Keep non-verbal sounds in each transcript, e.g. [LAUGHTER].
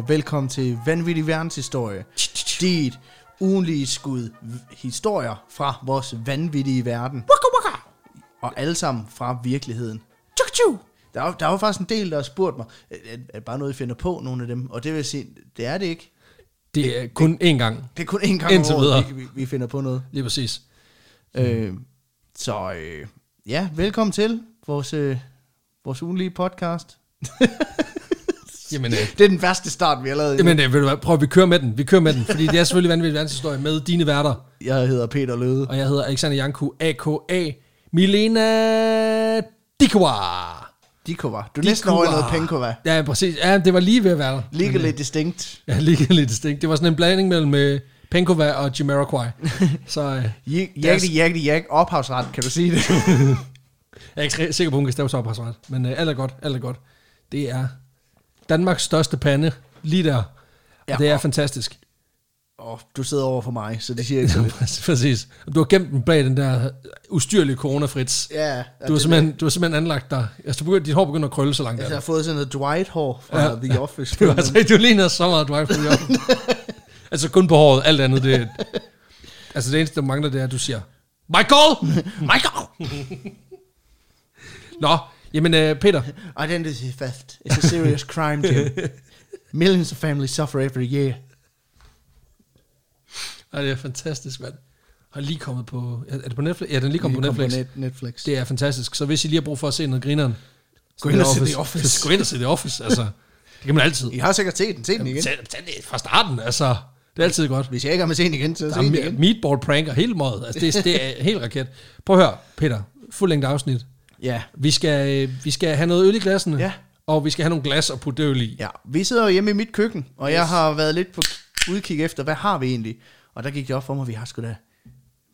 og velkommen til Vanvittig Verdenshistorie. Dit ugenlige skud historier fra vores vanvittige verden. Og alle sammen fra virkeligheden. Der er, der er jo faktisk en del, der har spurgt mig, er, er, det bare noget, I finder på, nogle af dem? Og det vil sige, det er det ikke. Det er kun én gang, Det er kun én gang Indtil om året, vi, vi, vi finder på noget. lige præcis. Øh, så øh, ja, velkommen til vores, øh, vores ugenlige podcast. [LAUGHS] Jamen, øh, Det er den værste start, vi har lavet. jamen øh, ved du hvad, prøv at vi kører med den. Vi kører med den, fordi det er selvfølgelig vanvittig verdenshistorie med dine værter. Jeg hedder Peter Løde. Og jeg hedder Alexander Janku, a.k.a. Milena Dikova. Dikova. Du er næsten over i noget Penkova. Ja, præcis. Ja, det var lige ved at være der. Legally distinct. Ja, lige lidt distinkt. Det var sådan en blanding mellem øh, Penkova og Jamiroquai. [LAUGHS] Så øh, Jagdi, jagdi, jag. Ophavsret, kan du sige det? [LAUGHS] jeg er ikke sikker på, at hun kan stave sig ophavsret. Men øh, alt er godt, alt er godt. Det er Danmarks største pande, lige der. Ja, det er fantastisk. Og du sidder over for mig, så det siger ikke. [LAUGHS] Præcis. Du har gemt den bag den der ustyrlige coronafrits. Ja, Du har, det- simpelthen, du har simpelthen anlagt dig. Altså, du begynder, dit hår begynder at krølle så langt. Altså, jeg har fået sådan noget Dwight-hår fra Ja. The Office. [LAUGHS] Det var altså, du ligner så meget Dwight from the Office. [LAUGHS] altså kun på håret, alt andet, det. Altså det eneste, der mangler, det er, at du siger, Michael! Michael! Nå, jamen uh, Peter, [LAUGHS] Identity theft is a serious crime, Jim. [LAUGHS] Millions of families suffer every year. Ej, det er fantastisk, mand. Har lige kommet på... Er det på Netflix? Ja, den er lige kommet på Vi kom Netflix. Net, Netflix. Det er fantastisk. Så hvis I lige har brug for at se noget grineren, Gå ind og se The Office. Gå ind og se The Office, altså. Det kan man altid. I har sikkert set den. Se den igen. Tag, tag det fra starten, altså. Det er altid godt. Hvis jeg ikke har med se den igen, så Der se den er igen. me- meatball pranker hele måde. Altså, det, er- det er helt raket. Prøv at høre, Peter. Fuld længde afsnit. Ja. Vi skal, øh, vi skal have noget øl i glassene. Ja. Og vi skal have nogle glas og putte øl i. Ja, vi sidder jo hjemme i mit køkken, og jeg har været lidt på udkig efter, hvad har vi egentlig? Og der gik det op for mig, at vi har sgu da,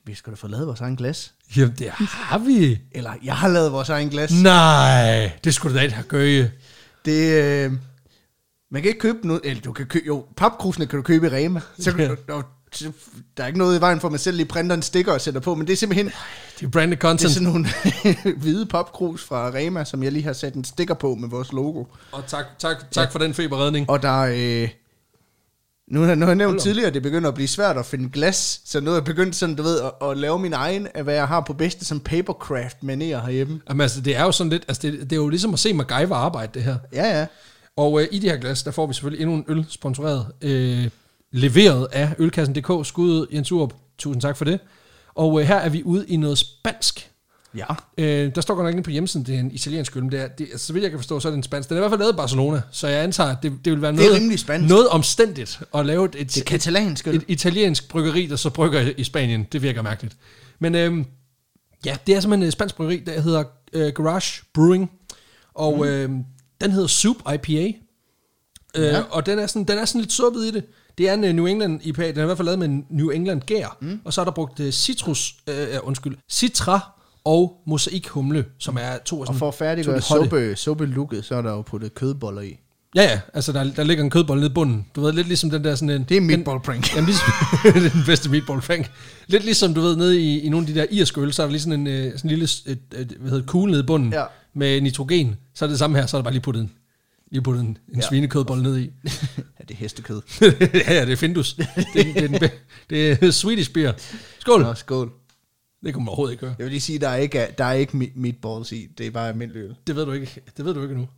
vi skal da få lavet vores egen glas. Jamen, det har vi. Eller, jeg har lavet vores egen glas. Nej, det skulle du da ikke have gøje. Det, øh, man kan ikke købe noget, eller du kan købe, jo, papkrusene kan du købe i Rema. Så kan du, og, der er ikke noget i vejen for, at man selv lige printer en stikker og sætter på, men det er simpelthen, Det er branded det er content. sådan nogle [LAUGHS] hvide papkrus fra Rema, som jeg lige har sat en stikker på med vores logo. Og tak, tak, tak for den feberredning. Og der er... Øh, nu, har- nu har jeg nævnt tidligere, at det begynder at blive svært at finde glas, så nu er jeg begyndt sådan, du ved, at, at lave min egen, af hvad jeg har på bedste som papercraft manér herhjemme. Jamen, altså, det er jo sådan lidt, altså, det, det er jo ligesom at se MacGyver arbejde, det her. Ja, ja. Og øh, i de her glas, der får vi selvfølgelig endnu en øl sponsoreret, øh, leveret af Ølkassen.dk. Skud Jens Urup, tusind tak for det. Og øh, her er vi ude i noget spansk. Ja. Øh, der står godt nok inde på hjemmesiden, det er en italiensk øl, men det er, det, altså, så vidt jeg kan forstå, så er det en spansk. Den er i hvert fald lavet i Barcelona, så jeg antager, at det, det vil være Det er noget, spansk. noget omstændigt at lave et, et, Det er katalansk øl. et italiensk bryggeri, der så brygger i- i Spanien. Det virker mærkeligt. Men øhm, ja, det er simpelthen et spansk bryggeri, der hedder øh, Garage Brewing. Og mm. øhm, den hedder Soup IPA. Øh, Ja. Og den er, sådan, den er sådan lidt suppet i det. Det er en øh, New England IPA. Den er i hvert fald lavet med en New England gær. Mm. Og så er der brugt øh, citrus, øh, undskyld, citra og mosaikhumle, som er to af Og sådan, for at færdiggøre suppe, suppe-looket, så er der jo puttet kødboller i. Ja, ja, altså der, der ligger en kødbolle nede i bunden. Du ved, lidt ligesom den der sådan en... Det er en den- meatball prank. [LAUGHS] Jamen, ligesom, [LAUGHS] det er den bedste meatball prank. Lidt ligesom, du ved, nede i, i nogle af de der irske øl, så er der lige sådan en, øh, sådan en lille et, et, hvad hedder, kugle nede i bunden Ja. med nitrogen. Så er det samme her, så er der bare lige puttet en, lige puttet en, en Ja. svinekødbolle ned i. [LAUGHS] Ja, det er hestekød. [LAUGHS] ja, ja, det er Findus. Det, er- det, er, den det er Swedish beer. Skål. Nå, skål. Det kan man overhovedet ikke høre. Jeg vil lige sige, der er ikke, der er ikke me- meatballs i. Det er bare almindelig øl. Det ved du ikke. Det ved du ikke nu.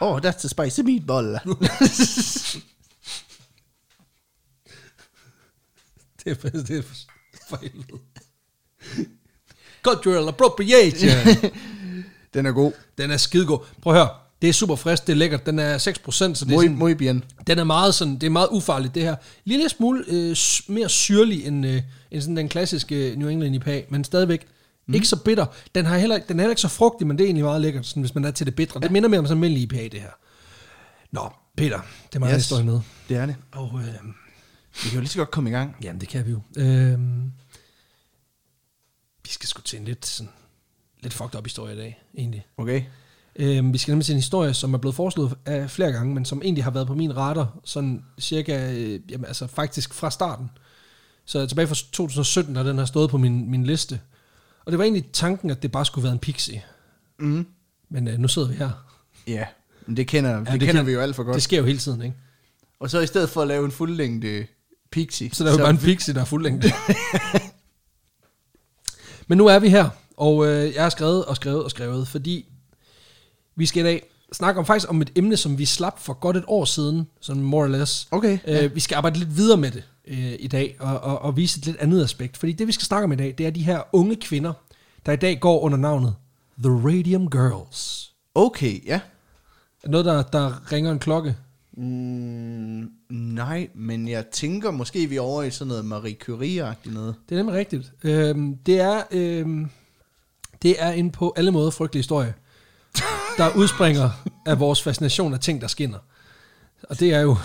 Oh, that's a spicy meatball. [LAUGHS] Det er, for- det er for, for helvede. Cultural appropriation. Den er god. Den er skidegod. Prøv at høre. Det er super frisk, det er lækkert. Den er 6%, så det er Muy, sådan, muy bien. den er meget sådan, det er meget ufarligt det her. Lille smule øh, mere syrlig end, øh, end sådan den klassiske New England IPA, men stadigvæk mm. ikke så bitter. Den, har heller, den er heller ikke så frugtig, men det er egentlig meget lækkert, sådan, hvis man er til det bitre. Det minder mere om sådan en almindelig IPA, det her. Nå, Peter, det er meget yes. historie med. Det er det. Og øh, Vi kan jo lige så godt komme i gang. jamen, det kan vi jo. Øh, vi skal sgu til en lidt, sådan, lidt fucked up historie i dag, egentlig. Okay. Øhm, vi skal nemlig til en historie, som er blevet foreslået af flere gange, men som egentlig har været på min radar, sådan cirka, øh, jamen, altså faktisk fra starten. Så tilbage fra 2017 har den her stået på min, min liste. Og det var egentlig tanken, at det bare skulle være en pixie. Mm. Men øh, nu sidder vi her. Ja, men det kender, ja, det, det kender kan- vi jo alt for godt. Det sker jo hele tiden, ikke? Og så i stedet for at lave en fuldlængde pixie, Så der er jo bare en pixie, der er fuldlængde. [LAUGHS] Men nu er vi her, og øh, jeg har skrevet og skrevet og skrevet, fordi vi skal i dag snakke om faktisk om et emne, som vi slap for godt et år siden, sådan more or less. Okay, Øh, vi skal arbejde lidt videre med det øh, i dag, og, og, og vise et lidt andet aspekt. Fordi det, vi skal snakke om i dag, det er de her unge kvinder, der i dag går under navnet The Radium Girls. Okay, ja. Noget, der, der ringer en klokke? Mm, nej, men jeg tænker måske, vi er over i sådan noget Marie Curie-agtigt noget. Det er nemlig rigtigt. Øhm, det er øhm, det er en på alle måder frygtelig historie, der udspringer af vores fascination af ting, der skinner. Og det er jo,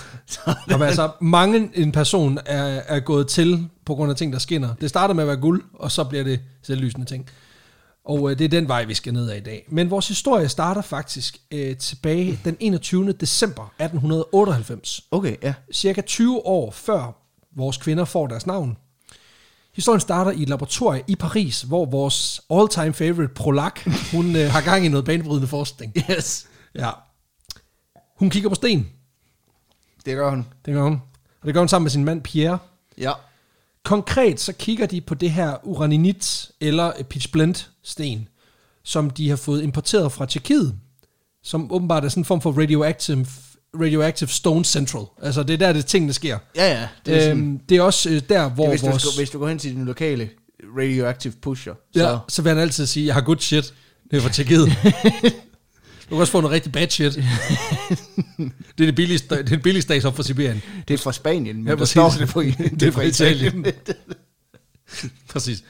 når altså mange en person er, er gået til på grund af ting, der skinner. Det starter med at være guld, og så bliver det selvlysende ting. Og øh, det er den vej, vi skal ned ad i dag. Men vores historie starter faktisk øh, tilbage den 21. december 1898 Okay, ja. cirka 20 år før vores kvinder får deres navn. Historien starter i et laboratorie i Paris, hvor vores all-time favorite Prolac, hun øh, har gang i noget banebrydende forskning. Yes. Ja. Hun kigger på sten. Det gør hun. Det gør hun. Og det gør hun sammen med sin mand Pierre. Ja. Konkret så kigger de på det her uraninit eller pitch blend sten, som de har fået importeret fra Tjekkiet, som åbenbart er sådan en form for radioactive, radioactive stone central. Altså det er der, det tingene sker. Ja, ja. Det er, sådan, Øhm, det er også øh, der, hvor det hvis, vores... du, hvis du går hen til din lokale radioactive pusher, Ja, så... så. vil han altid sige, jeg har good shit. Det er fra Tjekkiet. [LAUGHS] du kan også få noget rigtig bad shit. [LAUGHS] det er det billigste, det er det billigste dags op for Sibirien. Det er fra Spanien, men Ja, ja, der præcis. står det på Det er fra Italien. [LAUGHS] Præcis.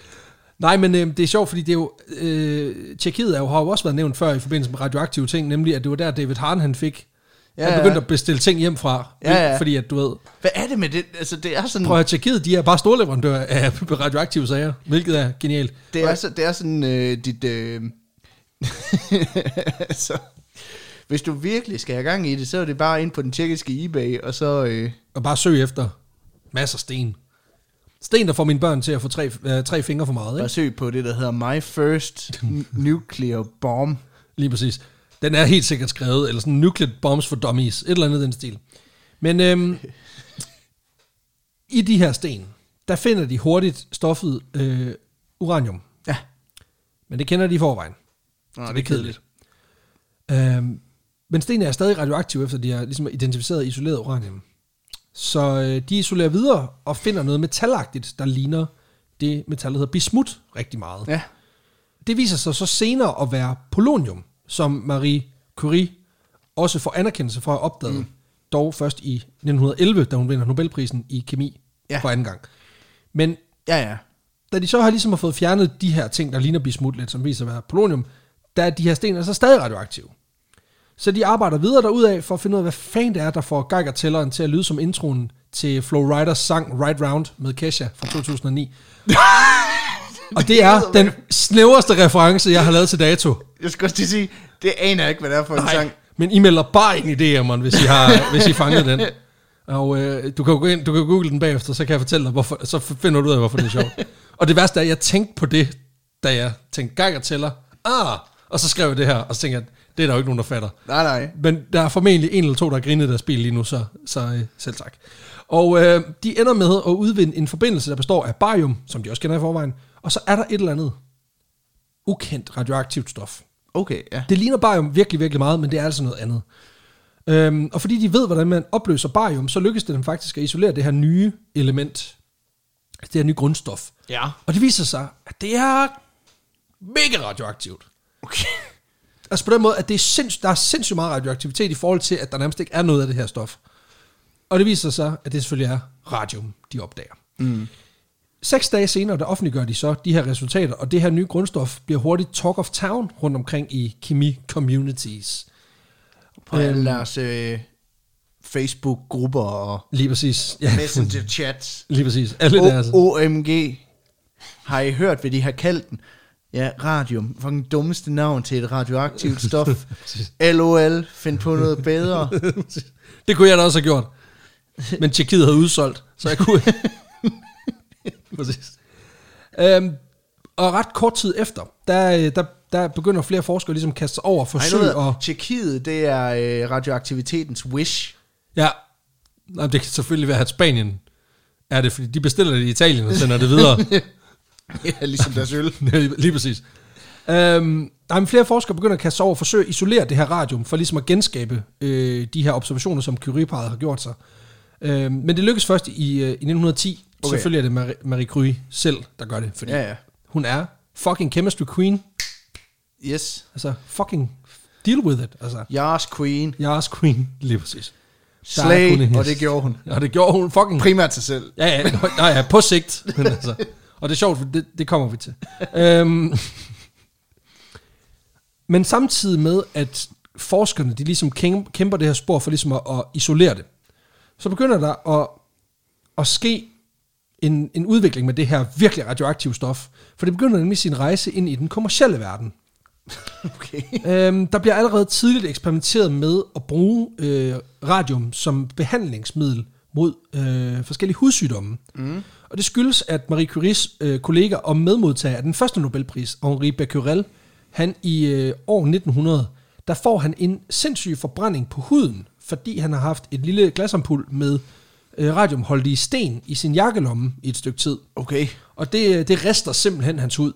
Nej, men øh, det er sjovt, fordi det er jo, øh, Tjekkiet er jo, har jo også været nævnt før i forbindelse med radioaktive ting, nemlig at det var der, David Harn han fik, ja, Ja, han ja. begyndte at bestille ting hjem fra, Ja, ja. fordi at du ved, Hvad er det med det? Altså, det er sådan... prøv at høre, Tjekkiet, de er bare storleverandører af [LAUGHS] radioaktive sager, hvilket er genialt. Det er, så, det er sådan øh, dit... Øh, [LAUGHS] altså, hvis du virkelig skal have gang i det, så er det bare ind på den tjekkiske eBay, og så... Øh, Og bare søg efter masser af sten. Sten, der får mine børn til at få tre, øh, tre fingre for meget, bare ikke? søg på det, der hedder My First [LAUGHS] Nuclear Bomb. Lige præcis. Den er helt sikkert skrevet, eller sådan Nuclear Bombs for Dummies, et eller andet den stil. Men øhm, i de her sten, der finder de hurtigt stoffet øh, uranium. Ja. Men det kender de i forvejen. Nå, Så det er kedeligt. Øhm, men stenene er stadig radioaktive, efter de har ligesom identificeret isoleret uranium. Så øh, de isolerer videre og finder noget metalagtigt, der ligner det metal, der hedder bismut rigtig meget. Ja. Det viser sig så senere at være polonium, som Marie Curie også får anerkendelse for at have opdaget, mm. dog først i 1911, da hun vinder Nobelprisen i kemi Ja. for anden gang. Men Ja, ja. da de så har ligesom har fået fjernet de her ting, der ligner bismut lidt, som viser at være polonium, der er de her sten altså stadig radioaktive. Så de arbejder videre derudaf for at finde ud af, hvad fanden det er, der får Geiger-tælleren til at lyde som introen til Flow Riders sang Right Round med Kesha fra 2009. [LAUGHS] [LAUGHS] Og det er den snæverste reference, jeg har lavet til dato. Jeg skal også sige, det aner jeg ikke, hvad det er for en sang. Men I melder bare ingen idéer, man, hvis I har [LAUGHS] hvis I fanger den. Og øh, du kan jo gå ind, du kan google den bagefter, så kan jeg fortælle dig, hvorfor, så finder du ud af, hvorfor det er sjovt. [LAUGHS] og det værste er, at jeg tænkte på det, da jeg tænkte Geiger tæller. Ah, og så skrev jeg det her, og så tænkte jeg, det er der jo ikke nogen, der fatter. Nej, nej. Men der er formentlig en eller to, der har grinet deres bil lige nu, så, så øh, selv tak. Og øh, de ender med at udvinde en forbindelse, der består af barium, som de også kender i forvejen, og så er der et eller andet ukendt radioaktivt stof. Okay, ja. Det ligner barium virkelig, virkelig meget, men det er altså noget andet. Øhm, og fordi de ved, hvordan man opløser barium, så lykkes det dem faktisk at isolere det her nye element, det her nye grundstof. Ja. Og det viser sig, at det er mega radioaktivt. Okay. Altså på den måde, at det er sinds, der er sindssygt meget radioaktivitet i forhold til, at der nærmest ikke er noget af det her stof. Og det viser sig, at det selvfølgelig er radium, de opdager. Mm. Seks dage senere, der offentliggør de så de her resultater, og det her nye grundstof bliver hurtigt talk of town rundt omkring i kemi-communities. På alle deres øh, Facebook-grupper og Lige præcis. Ja, Messenger-chats. [LAUGHS] lige præcis. Alle deres. O- OMG. Har I hørt, hvad de har kaldt den? Ja, radium. Fucking dummeste navn til et radioaktivt [LAUGHS] stof. LOL. Find på noget bedre. [LAUGHS] det kunne jeg da også have gjort. Men Tjekkiet havde udsolgt, så jeg kunne... Præcis. Øhm, og ret kort tid efter, der, øh, der der begynder flere forskere ligesom at kaste sig over Ej, forsøg ved og... Tjekkiet, det er øh, radioaktivitetens wish. Ja, Nå, det kan selvfølgelig være, at Spanien er det, fordi de bestiller det i Italien og sender det videre. [LAUGHS] ja, ligesom deres øl. [LAUGHS] Lige præcis. Øhm, der er flere forskere begynder at kaste sig over og forsøge at isolere det her radium, for ligesom at genskabe øh, de her observationer, som Curie-paret har gjort sig. Øhm, men det lykkes først i, øh, i 1910. Okay. Selvfølgelig er det Marie, Marie Curie selv, der gør det, fordi Ja, ja. hun er fucking chemistry queen. Yes. Altså, fucking deal with it. Altså, Yas queen. jeres queen, lige præcis. Slay, og det gjorde hun. Og det gjorde hun fucking Primært sig selv. Ja, ja, nej, ja, på sigt. Men altså, og det er sjovt, for det, det kommer vi til. øhm, men samtidig med, at forskerne de ligesom kæm- kæmper det her spor for ligesom at, at isolere det, så begynder der at, at ske en, en udvikling med det her virkelig radioaktive stof. For det begynder nemlig sin rejse ind i den kommercielle verden. [LAUGHS] Okay. Øhm, der bliver allerede tidligt eksperimenteret med at bruge øh, radium som behandlingsmiddel mod øh, forskellige hudsygdomme. Mm. Og det skyldes, at Marie Curies øh, kollega og medmodtager af den første Nobelpris, Henri Becquerel, han i øh, år 1900, der får han en sindssyg forbrænding på huden, fordi han har haft et lille glasampul med øh, radiumholdige sten i sin jakkelomme i et stykke tid. Okay. Og det, det rester simpelthen hans hud.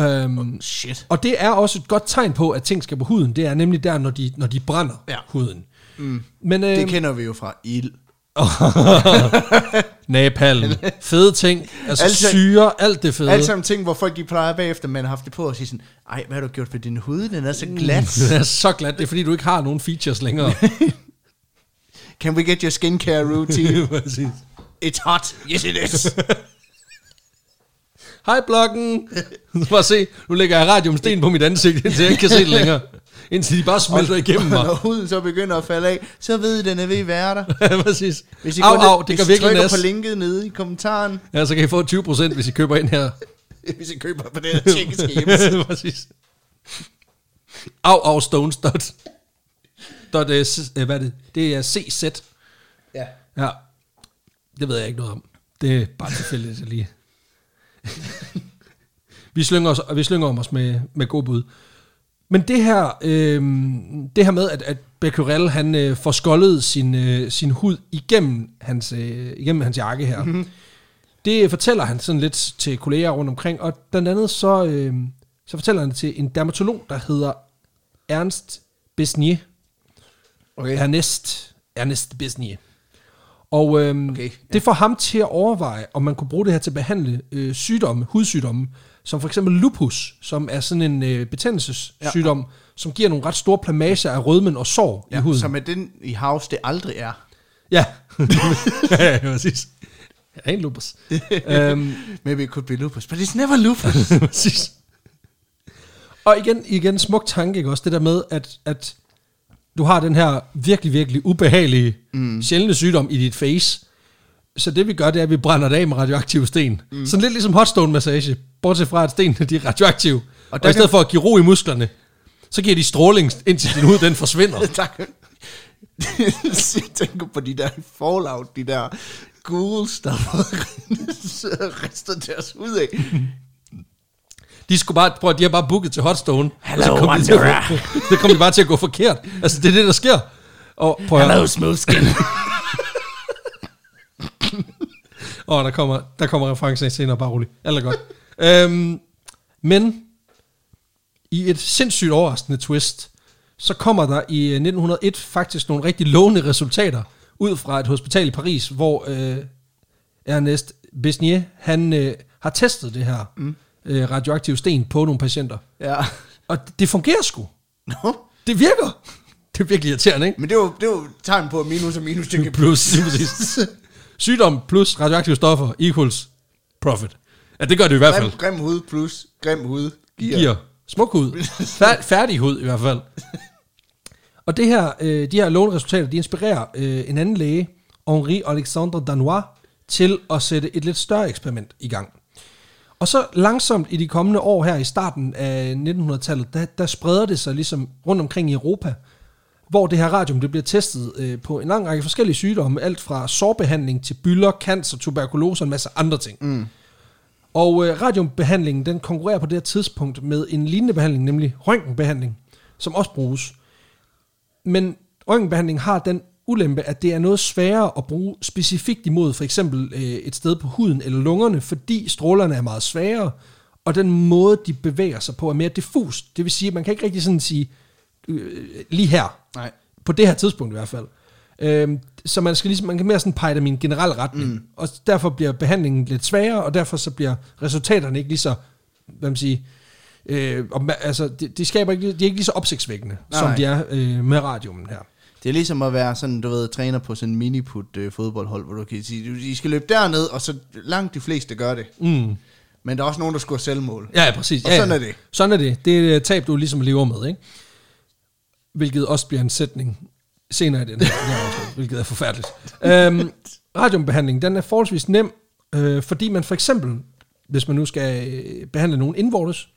Øhm, Shit. og det er også et godt tegn på, at ting skal på huden. Det er nemlig der, når de, når de brænder ja. Huden. Mm. Men, øh, Det kender vi jo fra ild. [LAUGHS] napalm, fede ting, altså Alt- syre, alt det fede. Alt sammen ting, hvor folk de plejer bagefter, man har haft det på og sige sådan, ej, hvad har du gjort ved din hud? Den er så glat. [LAUGHS] det er så glat, det er fordi, du ikke har nogen features længere. [LAUGHS] Can we get your skincare routine? [LAUGHS] Præcis. It's hot. Yes, it is. [LAUGHS] Hej bloggen. Bare se, nu lægger jeg radiumsten på mit ansigt, indtil jeg ikke kan se det længere. Indtil de bare smelter igennem mig. [LAUGHS] Når huden så begynder at falde af, så ved I, den er ved at være der. Ja, præcis. Hvis I, Au, au, det hvis gør I virkelig trykker næs. på linket nede i kommentaren, Ja, så kan I få 20%, hvis I køber ind her. hvis I køber på den her tjekkiske hjemmeside. Præcis. Au, au, stones. Dot, uh, s- uh, hvad er det? Det er CZ. Ja. Ja. Det ved jeg ikke noget om. Det er bare tilfældigt lige. [LAUGHS] vi, slynger os, vi slynger om os med, med god bud. Men det her, øh, det her med, at, at Becquerel han øh, får skoldet sin, øh, sin hud igennem hans, øh, igennem hans jakke her, mm-hmm. det fortæller han sådan lidt til kolleger rundt omkring, og blandt andet så, øh, så fortæller han det til en dermatolog, der hedder Ernst Besnier. Okay. Ernest, Ernest Besnier. Og øhm, Okay, ja. det får ham til at overveje, om man kunne bruge det her til at behandle øh, sygdomme, hudsygdomme, som for eksempel lupus, som er sådan en øh, betændelsessygdom, ja. som giver nogle ret store plamager af rødmen og sår ja, i huden. som er den i house, det aldrig er. Ja, [LAUGHS] ja, ja, præcis. Ja, en lupus. [LAUGHS] øhm, Maybe it could be lupus, but it's never lupus. [LAUGHS] præcis. Og igen, igen smuk tanke, ikke også? Det der med, at, at du har den her virkelig, virkelig ubehagelige, mm. sjældne sygdom i dit face. Så det vi gør, det er, at vi brænder det af med radioaktive sten. Mm. Sådan lidt ligesom hotstone massage. Bortset fra, at stenene de er radioaktive. Og, og der i stedet kan- for at give ro i musklerne, så giver de stråling, indtil din hud den forsvinder. [LAUGHS] tak. [LAUGHS] Jeg tænker på de der Fallout, de der ghouls, der [LAUGHS] rister deres hud af. De skulle bare, prøv at de har bare booket til Hotstone. Hello, så kom de til at Wanderer. det kom de bare til at gå forkert. Altså, det er det, der sker. Og prøv. Hello, smooth skin. [LAUGHS] Åh, der kommer, der kommer referencen senere, bare roligt. Alt er godt. øhm, men i et sindssygt overraskende twist, så kommer der i øh, 1901 faktisk nogle rigtig lovende resultater ud fra et hospital i Paris, hvor øh, Ernest Besnier, han øh, har testet det her mm. Øh, radioaktive sten på nogle patienter. ja. Og det fungerer sgu. No. Det virker. [LAUGHS] Det er virkelig irriterende, ikke? Men det var, det var tegn på, at minus og minus stykke Plus, lige præcis. [LAUGHS] Sygdom plus radioaktive stoffer equals profit. Ja, det gør det i hvert fald. Grim, grim hud plus grim hud giver. Giver smuk hud. [LAUGHS] Fær, færdig hud i hvert fald. Og det her, øh, de her lovende resultater, de inspirerer øh, en anden læge, Henri Alexandre Danois, til at sætte et lidt større eksperiment i gang. Og så langsomt i de kommende år her i starten af 1900-tallet, der, der spreder det sig ligesom rundt omkring i Europa, hvor det her radium det bliver testet øh, på en lang række forskellige sygdomme, alt fra sårbehandling til bylder, cancer, tuberkulose og en masse andre ting. Mm. Og øh, radiobehandlingen, den konkurrerer på det her tidspunkt med en lignende behandling, nemlig røntgenbehandling, som også bruges. Men røntgenbehandling har den ulempe, at det er noget sværere at bruge specifikt imod for eksempel øh, et sted på huden eller lungerne, fordi strålerne er meget sværere, og den måde, de bevæger sig på, er mere diffus. Det vil sige, at man kan ikke rigtig sådan sige, øh, lige her, Nej. på det her tidspunkt i hvert fald. Øhm, så man skal ligesom, man kan mere sådan pege dem i en generel retning, mm. og derfor bliver behandlingen lidt sværere, og derfor så bliver resultaterne ikke lige så, hvad man siger, øh, altså, de, de, skaber ikke, de er ikke lige så opsigtsvækkende, Nej, som de er øh, med radioen her. Det er ligesom at være sådan, du ved, træner på sådan en miniput øh, fodboldhold, hvor du kan sige, I skal løbe derned, og så langt de fleste gør det. Mm. Men der er også nogen, der scorer selvmål. Ja, ja, præcis. Og ja, sådan ja. er det. Sådan er det. Det er tab, du ligesom lever med, ikke? Hvilket også bliver en sætning senere i den her, hvilket er forfærdeligt. Øhm, radiobehandling, den er forholdsvis nem, øh, fordi man for eksempel, hvis man nu skal øh, behandle nogen indvortes,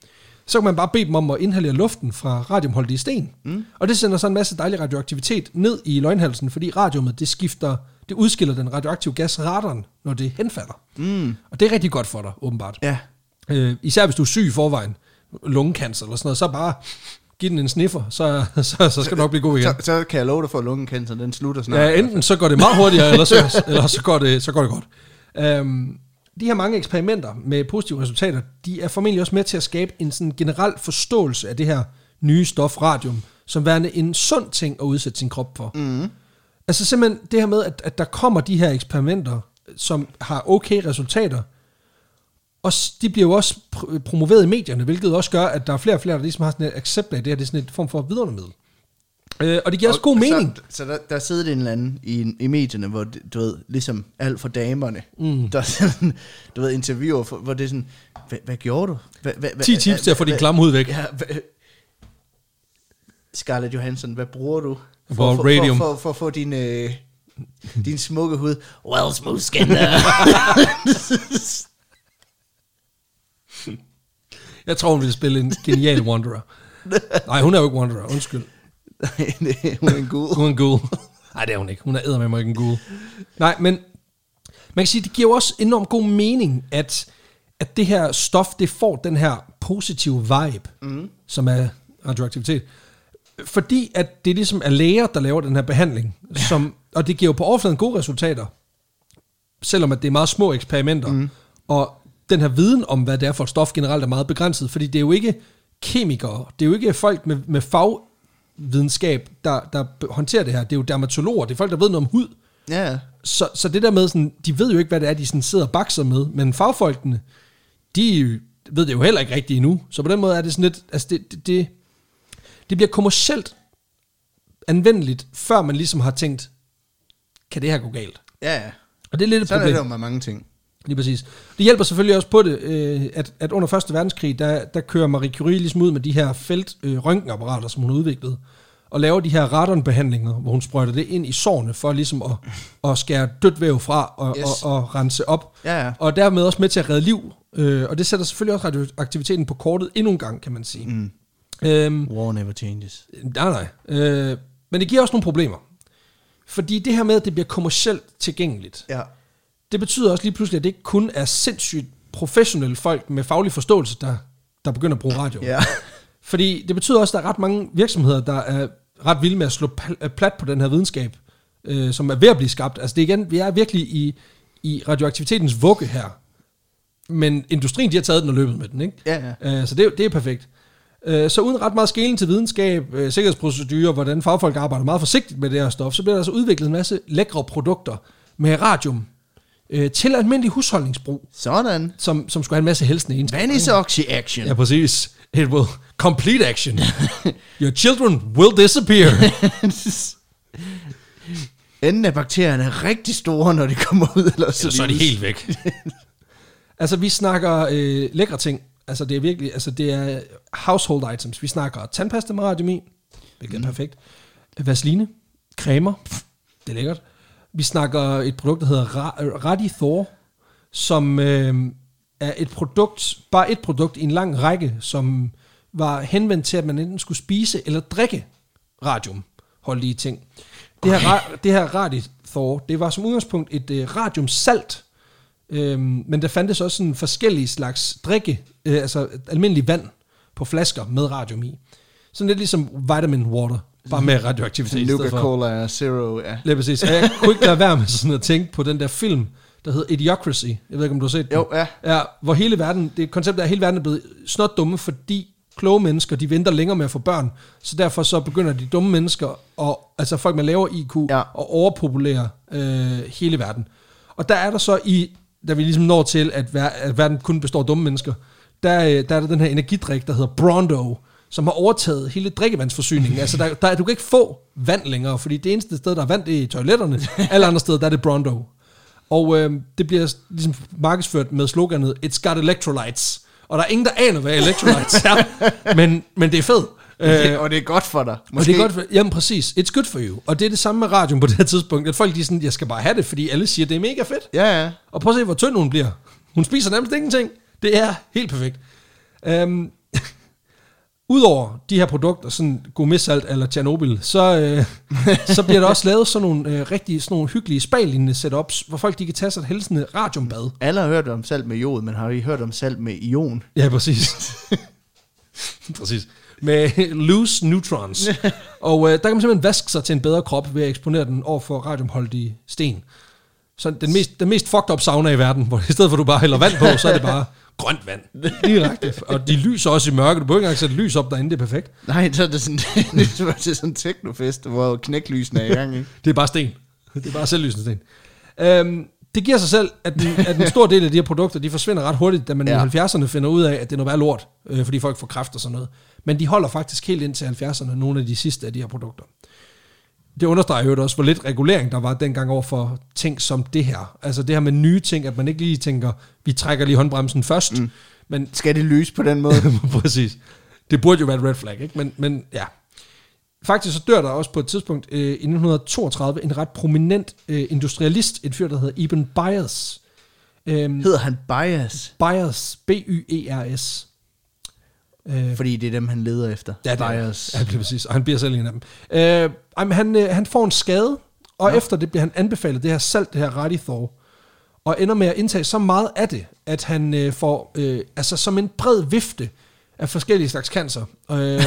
så kan man bare bede dem om at inhalere luften fra radiumholdige sten. Mm. Og det sender så en masse dejlig radioaktivitet ned i løgnhalsen, fordi radiumet, det skifter, det udskiller den radioaktive gas radon, når det henfalder. Mm. Og det er rigtig godt for dig, åbenbart. Ja. Øh, især hvis du er syg i forvejen, lungekancer eller sådan noget, så bare giv den en sniffer, så, så, så skal du nok blive god igen. Så, så kan jeg love dig for, at lungekancer, den slutter snart. Ja, enten så går det meget hurtigere, eller så, eller så, går, det, så går det godt. Øhm, de her mange eksperimenter med positive resultater, de er formentlig også med til at skabe en sådan generel forståelse af det her nye stof radium, som værende en sund ting at udsætte sin krop for. Mm. Altså simpelthen det her med, at, at der kommer de her eksperimenter, som har okay resultater, og de bliver jo også pr- promoveret i medierne, hvilket også gør, at der er flere og flere, der ligesom har sådan et accept af det her, det er sådan et form for vidundermiddel. Øh, og det giver også god mening. Så, så der, der sidder en eller anden i, i medierne, hvor, du ved, ligesom alt for damerne, mm. der er sådan, du ved, interviewer, for- hvor det er sådan, hvad, hvad gjorde du? Hvad, hvad, 10 tips til at få din klamme hud væk. Ja, hvad, Scarlett Johansson, hvad bruger du? Jeg bruger for, radium. For, for, for, for at få din, øh, din smukke hud. Well, smooth skin. [LAUGHS] Jeg tror, hun ville spille en genial Wanderer. [LAUGHS] Nej, hun er jo ikke Wanderer, undskyld. Hun er en god. Hun er en ghoul. [LAUGHS] Nej, det er hun ikke. Hun er eddermame ikke en ghoul. Nej, men man kan sige, det giver jo også enormt god mening, at, at det her stof, det får den her positive vibe, mm. som er radioaktivitet. Fordi at det ligesom er læger, der laver den her behandling, som, og det giver jo på overfladen gode resultater, selvom at det er meget små eksperimenter, mm. og den her viden om, hvad det er for et stof generelt er meget begrænset, fordi det er jo ikke kemikere, det er jo ikke folk med, med fagvidenskab, der, der håndterer det her, det er jo dermatologer, det er folk, der ved noget om hud, Ja, så, så det der med, sådan, de ved jo ikke, hvad det er, de sådan sidder og bakser med, men fagfolkene, de ved det jo heller ikke rigtigt endnu, så på den måde er det sådan lidt, altså det, det, det, det bliver kommercielt anvendeligt, før man ligesom har tænkt, kan det her gå galt? ja, ja. Og det er lidt et Sådan er problem. det jo med mange ting. Lige præcis. Det hjælper selvfølgelig også på det, øh, at, at under Første Verdenskrig, der, der kører Marie Curie ligesom ud med de her felt øh, røntgenapparater, som hun har udviklet, og laver de her radonbehandlinger, hvor hun sprøjter det ind i sårene, for ligesom at, at skære dødt væv fra og, Yes. yes. og, og rense op. Ja, ja. Og dermed også med til at redde liv. Øh, og det sætter selvfølgelig også radioaktiviteten på kortet endnu en gang, kan man sige. Mm. Øhm, War never changes. Nej, nej. Øh, men det giver også nogle problemer. Fordi det her med, at det bliver kommercielt tilgængeligt, Ja. Det betyder også lige pludselig, at det ikke kun er sindssygt professionelle folk med faglig forståelse, der, der begynder at bruge radio. Ja. Fordi det betyder også, at der er ret mange virksomheder, der er ret vilde med at slå pl- plat på den her videnskab, øh, som er ved at blive skabt. Altså det er igen, vi er virkelig i, i radioaktivitetens vugge her. Men industrien, de har taget den og løbet med den, ikke? Ja, ja. Øh, så det, er- det er perfekt. Øh, så uden ret meget skelen til videnskab, øh, sikkerhedsprocedurer, hvordan fagfolk arbejder meget forsigtigt med det her stof, så bliver der altså udviklet en masse lækre produkter med radium øh, til almindelig husholdningsbrug, Sådan. som, som skulle have en masse helstende egenskaber. Vanish Oxy Action. Ja, præcis. It will complete action. [LAUGHS] Your children will disappear. [LAUGHS] Enden af bakterierne er rigtig store, når de kommer ud. Eller så, så er de helt væk. [LAUGHS] altså, vi snakker øh, lækre ting. Altså, det er virkelig, altså, det er household items. Vi snakker tandpasta med radium i, hvilket er perfekt. Vaseline, cremer, det er lækkert. Vi snakker et produkt, der hedder Ra- Radithor, som øh, er et produkt, bare et produkt i en lang række, som var henvendt til, at man enten skulle spise eller drikke radiumholdige ting. Det her, det her Radithor, det var som udgangspunkt et øh, radiumsalt, Øhm, men der fandtes også sådan forskellige slags drikke, øh, altså almindelig vand på flasker med radium i. Sådan lidt ligesom vitamin water, bare med radioaktivitet. i Nuka. Cola Zero, ja. Lige præcis. Og jeg kunne ikke lade være med sådan at tænke på den der film, der hedder Idiocracy. Jeg ved ikke, om du har set den. Jo, ja. Ja, hvor hele verden, det koncept er, at hele verden er blevet snot dumme, fordi kloge mennesker, de venter længere med at få børn, så derfor så begynder de dumme mennesker, og, altså folk med lavere IQ, Ja. at overpopulere øh, hele verden. Og der er der så i, da vi ligesom når til, at, ver- at verden kun består af dumme mennesker, der, øh, der er der den her energidrik, der hedder Brondo, som har overtaget hele drikkevandsforsyningen. altså, der, der, du kan ikke få vand længere, fordi det eneste sted, der er vand, det er i toiletterne. Alle andre steder, der er det Brondo. Og øh, det bliver ligesom markedsført med sloganet, It's got electrolytes. Og der er ingen, der aner, hvad electrolytes er, [LAUGHS] men, men det er fedt. Øh, og det er godt for dig. og det er godt for, jamen præcis, it's good for you. Og det er det samme med radioen på det her tidspunkt, at folk de er sådan, jeg skal bare have det, fordi alle siger, det er mega fedt. Ja, ja. Og prøv at se, hvor tynd hun bliver. Hun spiser nærmest ingenting. Det er helt perfekt. Um, Udover de her produkter, sådan gourmetsalt eller Tjernobyl, så, øh, [LAUGHS] så bliver der også lavet sådan nogle øh, rigtig sådan nogle hyggelige spalignende setups, hvor folk de kan tage sig et helsende radiumbad. Alle har hørt om salt med jod, men har I hørt om salt med ion? Ja, præcis. [LAUGHS] præcis. Med loose neutrons. [LAUGHS] og øh, der kan man simpelthen vaske sig til en bedre krop ved at eksponere den over for radiumholdige sten. Så den mest, den mest fucked up sauna i verden, hvor i stedet for at du bare hælder vand på, så er det bare grønt vand. [LAUGHS] Direkte. Og de lyser også i mørke. Du behøver ikke engang sætte lys op derinde, det er perfekt. Nej, så er det sådan, [LAUGHS] det er sådan en teknofest, hvor knæklysene er i gang. Ikke? Det er bare sten. Det er bare selvlysende sten. Øhm, det giver sig selv, at, den, at en stor del af de her produkter, de forsvinder ret hurtigt, da man. Ja. i 70'erne finder ud af, at det er noget værd lort, øh, fordi folk får kræft og sådan noget. Men de holder faktisk helt ind til 70'erne, nogle af de sidste af de her produkter. Det understreger jo også, hvor lidt regulering der var dengang over for ting som det her. Altså det her med nye ting, at man ikke lige tænker, vi trækker lige håndbremsen først, mm. men Skal det lyse på den måde? [LAUGHS] Præcis. Det burde jo være et red flag, ikke? Men, men ja. Faktisk så dør der også på et tidspunkt øh, i 1932 en ret prominent øh, industrialist, en fyr, der hedder Ibn Byers. Øhm, Hedder han Bias? Byers, B-Y-E-R-S. Øh, Fordi det er dem, han leder efter. Ja, det er, Bias. ja, det er præcis. Og han bliver selv en af dem. Øh, jamen, han, øh, han får en skade, og ja. efter det bliver han anbefalet det her salt, det her Radithor, og ender med at indtage så meget af det, at han øh, får, øh, altså som en bred vifte af forskellige slags cancer. Øh,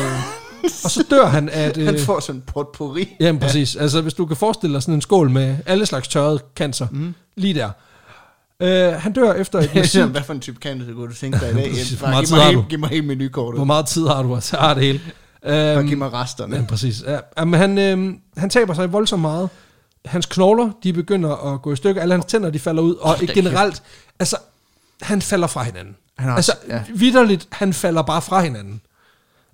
og så dør han af. [LAUGHS] Han Øh, får sådan en potpourri. Jamen præcis. Altså hvis du kan forestille dig sådan en skål med alle slags tørret cancer, mm. lige der. Øh, han dør efter et [LAUGHS] massivt hvad for en type cancer kunne du tænke dig i dag? [LAUGHS] Bare meget giv mig, hele, giv mig hele menukortet. Hvor meget tid har du? Så har det hele. Øhm, giv mig resterne. Ja, præcis. Ja, jamen, han, øh, han taber sig voldsomt meget. Hans knogler, de begynder at gå i stykker. Alle hans tænder, de falder ud. Og da generelt, altså, han falder fra hinanden. Han altså, også- ja. vidderligt, han falder bare fra hinanden.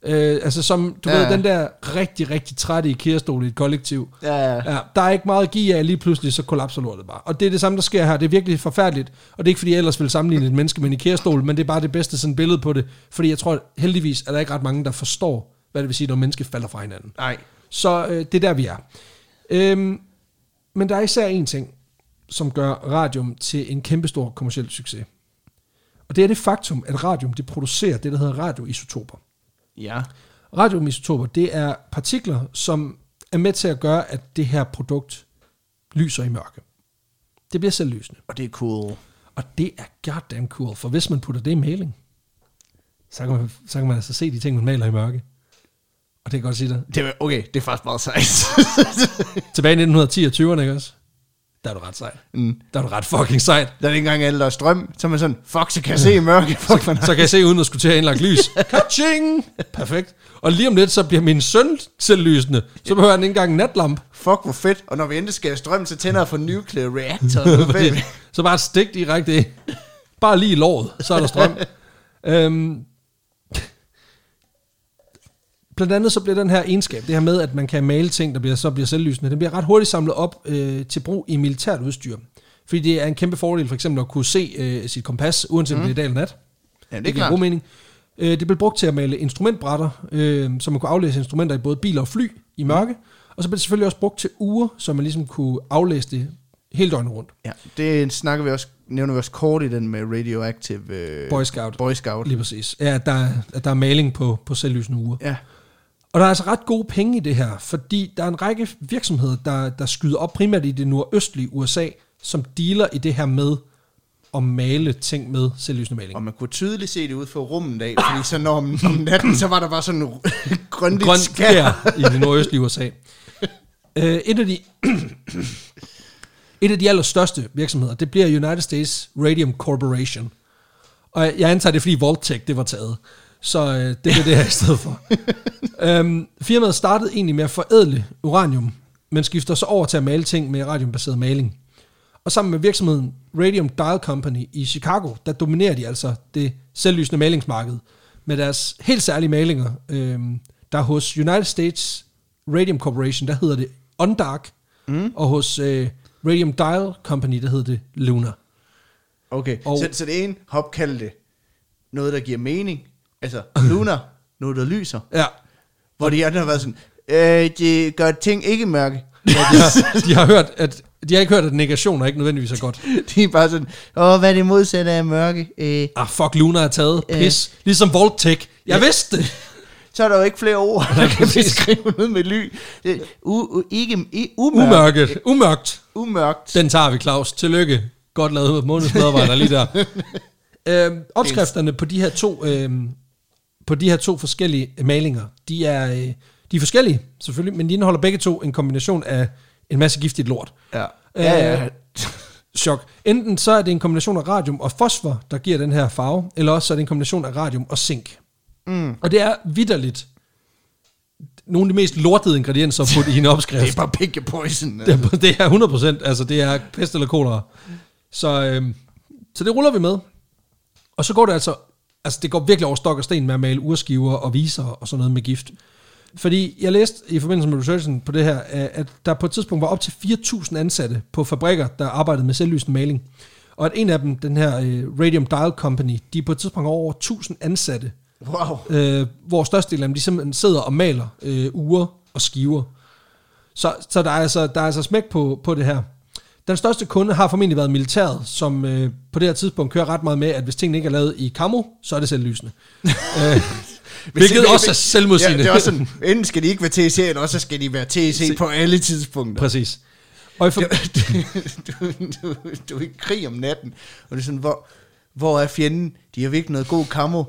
Øh, altså, som, du Ja, ved, ja. den der rigtig, rigtig trætte i kærestol i et kollektiv. Ja, ja. Ja, der er ikke meget at give af, lige pludselig så kollapser lortet bare. Og det er det samme, der sker her. Det er virkelig forfærdeligt. Og det er ikke, fordi jeg ellers vil sammenligne et menneske med en IKEA-stol, men det er bare det bedste sådan billede på det. Fordi jeg tror, at heldigvis er der ikke ret mange, der forstår, hvad det vil sige, når mennesker falder fra hinanden. Nej. Så øh, det er der, vi er. Øhm, men der er især en ting, som gør radium til en kæmpestor kommersiel succes. Og det er det faktum, at radium det producerer det, der hedder radioisotoper. Ja. Radiumisotoper, det er partikler, som er med til at gøre, at det her produkt lyser i mørke. Det bliver selvlysende. Og det er cool. Og det er goddamn cool, for hvis man putter det i maling, så kan man, så kan man altså se de ting, man maler i mørke. Det kan jeg godt sige. Det er, okay, det er faktisk meget sejt. [LAUGHS] Tilbage i 1910 og 20'erne, ikke også? Der er du ret sejt. mm. Der er du ret fucking sejt. Der er ikke engang alle, der er strøm. Så er man sådan, fuck, så kan jeg se i mørke. [LAUGHS] Fuck, man Så kan jeg se, uden at skulle til at indlagt lys. [LAUGHS] Kaching! Perfekt. Og lige om lidt, så bliver min søn selvlysende. Så behøver han ikke engang en natlamp. fuck, hvor fedt. Og når vi endelig skal have strøm, så tænder jeg for nuclear reactor. Så bare stik direkte i. Bare lige i låret, så er der strøm. øhm, blandt andet så bliver den her egenskab, det her med, at man kan male ting, der bliver, så bliver selvlysende, den bliver ret hurtigt samlet op øh, til brug i militært udstyr. Fordi det er en kæmpe fordel for eksempel at kunne se øh, sit kompas, uanset om det er dag eller nat. Ja, det er Det giver god mening. Øh, det blev brugt til at male instrumentbrætter, øh, så man kunne aflæse instrumenter i både biler og fly i mørke. Og så blev det selvfølgelig også brugt til ure, så man ligesom kunne aflæse det hele døgnet rundt. Ja, det snakker vi også, nævner vi også kort i den med radioactive øh, Boy Scout. Boy Scout. Lige præcis. Ja, at der, at der er maling på, på selvlysende ure. Ja, Og der er altså ret gode penge i det her, fordi der er en række virksomheder, der, der skyder op primært i det nordøstlige USA, som dealer i det her med at male ting med selvlysende maling. Og man kunne tydeligt se det ud for rummet af, fordi så når om, om natten, så var der bare sådan en [LAUGHS] grønligt Grøn skær. i det nordøstlige USA. Øh, et af de... [CLEARS THROAT] et af de allerstørste virksomheder, det bliver United States Radium Corporation. Og jeg- jeg antager, det er fordi Voltec, det var taget. Så øh, det bliver det her i stedet for. [LAUGHS] øhm, firmaet startede egentlig med at forædle uranium, men skifter så over til at male ting med radiumbaseret maling. Og sammen med virksomheden Radium Dial Company i Chicago, der dominerer de altså det selvlysende malingsmarked med deres helt særlige malinger. Øhm, der er hos United States Radium Corporation, der hedder det Undark, mm. og hos øh, Radium Dial Company, der hedder det Luna. Okay, Og- så, så det ene hop kaldte det noget, der giver mening. Altså, lunar, noget, der lyser. Ja, Hvor de andre har været sådan, øh, det gør ting ikke mørke. de har, de har hørt, at de har ikke hørt, at negation er ikke nødvendigvis er godt. [LAUGHS] de er bare sådan, åh, hvad er det modsatte af mørke? Øh, Ah, fuck, Luna er taget. Ja. Pis. Ligesom Voltec. Jeg vidste det. [LAUGHS] så er der jo ikke flere ord, der kan beskrive noget med ly. Det, u, u, ikke, i, umørk, Umørket. Umørkt. Umørkt. Den tager vi, Claus. Tillykke. Godt lavet månedsmedarbejder lige der. [LAUGHS] øhm, opskrifterne på de her to øhm, på de her to forskellige malinger, de er, øh, de er forskellige, selvfølgelig, men de indeholder begge to en kombination af en masse giftigt lort. Ja. Ja, ja. Øh, [LAUGHS] Chok. Enten så er det en kombination af radium og fosfor, der giver den her farve, eller også så er det en kombination af radium og zink. Mm. Og det er vidderligt nogle af de mest lortede ingredienser putte i en opskrift. [LAUGHS] Det er bare pick your poison. Det er, [LAUGHS] det er 100%, altså det er pest eller kolera. Så, øhm, så det ruller vi med. Og så går det altså, altså det går virkelig over stok og sten med at male urskiver og viser og sådan noget med gift. Fordi jeg læste i forbindelse med researchen på det her, at der på et tidspunkt var op til 4.000 ansatte på fabrikker, der arbejdede med selvlysende maling. Og at en af dem, den her øh, Radium Dial Company, de er på et tidspunkt over 1.000 ansatte, Wow. øh, hvor størstedelen af dem, de simpelthen sidder og maler øh, uger og skiver. Så, så der, er altså, der er altså smæk på, på det her. Den største kunde har formentlig været militæret, som øh, på det her tidspunkt kører ret meget med, at hvis tingene ikke er lavet i camo, så er det selvlysende. [LAUGHS] øh, hvilket ikke- også er selvmodsigende. Ja, det er også sådan, enten skal de ikke være TC, eller også skal de være TC på alle tidspunkter. Præcis. Og i for, [LAUGHS] du, du, du, du er i krig om natten, og det er sådan, hvor, hvor er fjenden? De har virkelig noget god kammo.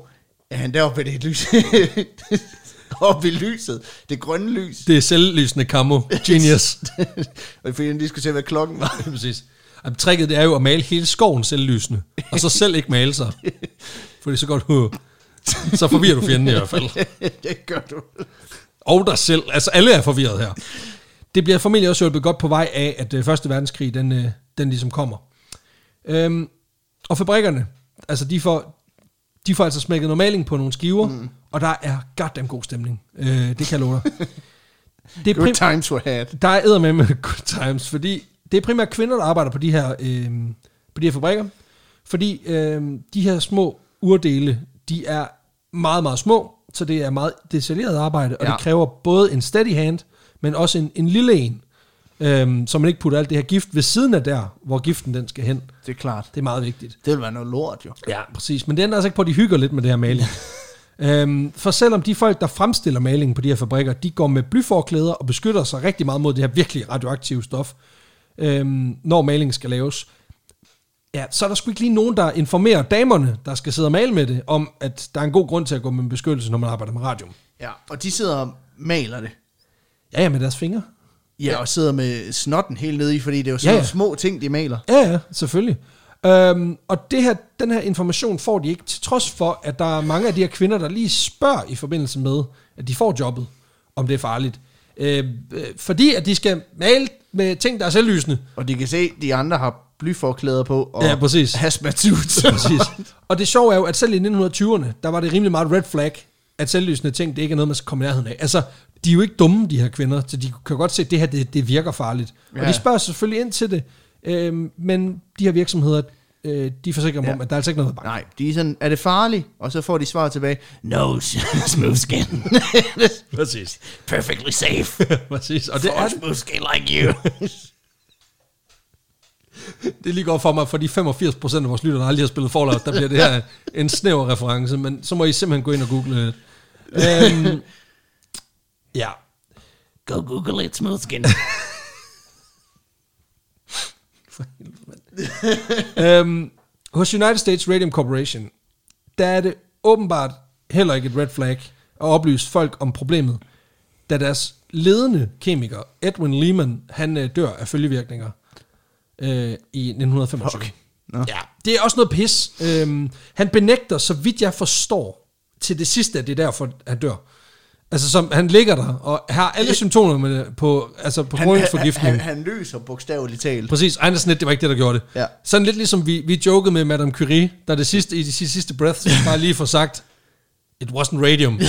Er han deroppe ved det lys? [LAUGHS] [LAUGHS] oppe i lyset. Det grønne lys. det er selvlysende camo. Genius. [LAUGHS] og fjenden diskuterer, hvad klokken var. [LAUGHS] Præcis. Jamen, tricket det er jo at male hele skoven selvlysende, og så selv ikke male sig. Fordi så godt, uh, så forvirrer du fjenden i hvert fald. det gør du. Og dig selv. Altså, alle er forvirret her. Det bliver formentlig også hjulpet godt på vej af, at øh, Første Verdenskrig, den, øh, den ligesom kommer. Øhm, og fabrikkerne, altså de får, de får altså smækket noget maling på nogle skiver, mm. Og der er goddamn god stemning. Øh, det kan jeg love dig. [LAUGHS] Det er Good times were had. der er med med [LAUGHS] good times, fordi det er primært kvinder, der arbejder på de her, øh, på de her fabrikker. Fordi øh, de her små urdele, de er meget, meget små, så det er meget detaljeret arbejde, og Ja. det kræver både en steady hand, men også en, en lille en, øh, så man ikke putter alt det her gift ved siden af der, hvor giften den skal hen. Det er klart. Det er meget vigtigt. Det vil være noget lort, jo. Ja, præcis. Men det ændrer altså ikke på, at de hygger lidt med det her maling. [LAUGHS] øhm, for selvom de folk, der fremstiller malingen på de her fabrikker, de går med blyforklæder og beskytter sig rigtig meget mod det her virkelig radioaktive stof, øhm, når malingen skal laves, ja, så er der sgu ikke lige nogen, der informerer damerne, der skal sidde og male med det, om at der er en god grund til at gå med beskyttelse, når man arbejder med radium. Ja, og de sidder og maler det. Ja, ja, med deres fingre. Ja, og sidder med snotten helt nede i, fordi det er jo sådan Ja, ja, små ting, de maler. Ja, ja, selvfølgelig. Øhm, og det her, den her information får de ikke, til trods for, at der er mange af de her kvinder, der lige spørger i forbindelse med, at de får jobbet, om det er farligt. Øh, øh, fordi at de skal male med ting, der er selvlysende. Og de kan se, at de andre har blyforklæder på, og Ja, præcis. hazmat suits. [LAUGHS] Præcis. Og det sjove er jo, at selv i 1920'erne, der var det rimelig meget red flag, at selvlysende ting, det ikke er noget, man skal komme i nærheden af. Altså, de er jo ikke dumme, de her kvinder, så de kan godt se, at det her, det, det virker farligt. Ja. Og de spørger selvfølgelig ind til det, øh, men de her virksomheder, øh, de forsikrer dem Ja. om, at der er altså ikke noget bange. Nej, de er sådan, er det farligt? Og så får de svar tilbage, no, [LAUGHS] smooth skin. [LAUGHS] Præcis. Perfectly safe. [LAUGHS] Præcis. Og det Det er, For a smooth skin like you. det er lige godt for mig, for de 85% af vores lyttere, der aldrig har spillet Fallout, der bliver det her en snæver reference, men så må I simpelthen gå ind og google det. Øhm, ja. Go google it, smooth skin. For helvede, mand. Øhm, Hos United States Radium Corporation, der er det åbenbart heller ikke et red flag at oplyse folk om problemet, da deres ledende kemiker, Edwin Lehman, han øh, dør af følgevirkninger øh, i 1925. Okay. Ja, det er også noget pis. Øhm, han benægter, så vidt jeg forstår, til det sidste, at det er derfor, han dør. Altså, som, han ligger der, og har alle symptomerne på, altså på Han, han, han, han løser bogstaveligt talt. Præcis, ej, det sådan det var ikke det, der gjorde det. Ja. Sådan lidt ligesom vi, vi jokede med Madame Curie, der det sidste, i de sidste, breath, [LAUGHS] bare lige får sagt, it wasn't radium.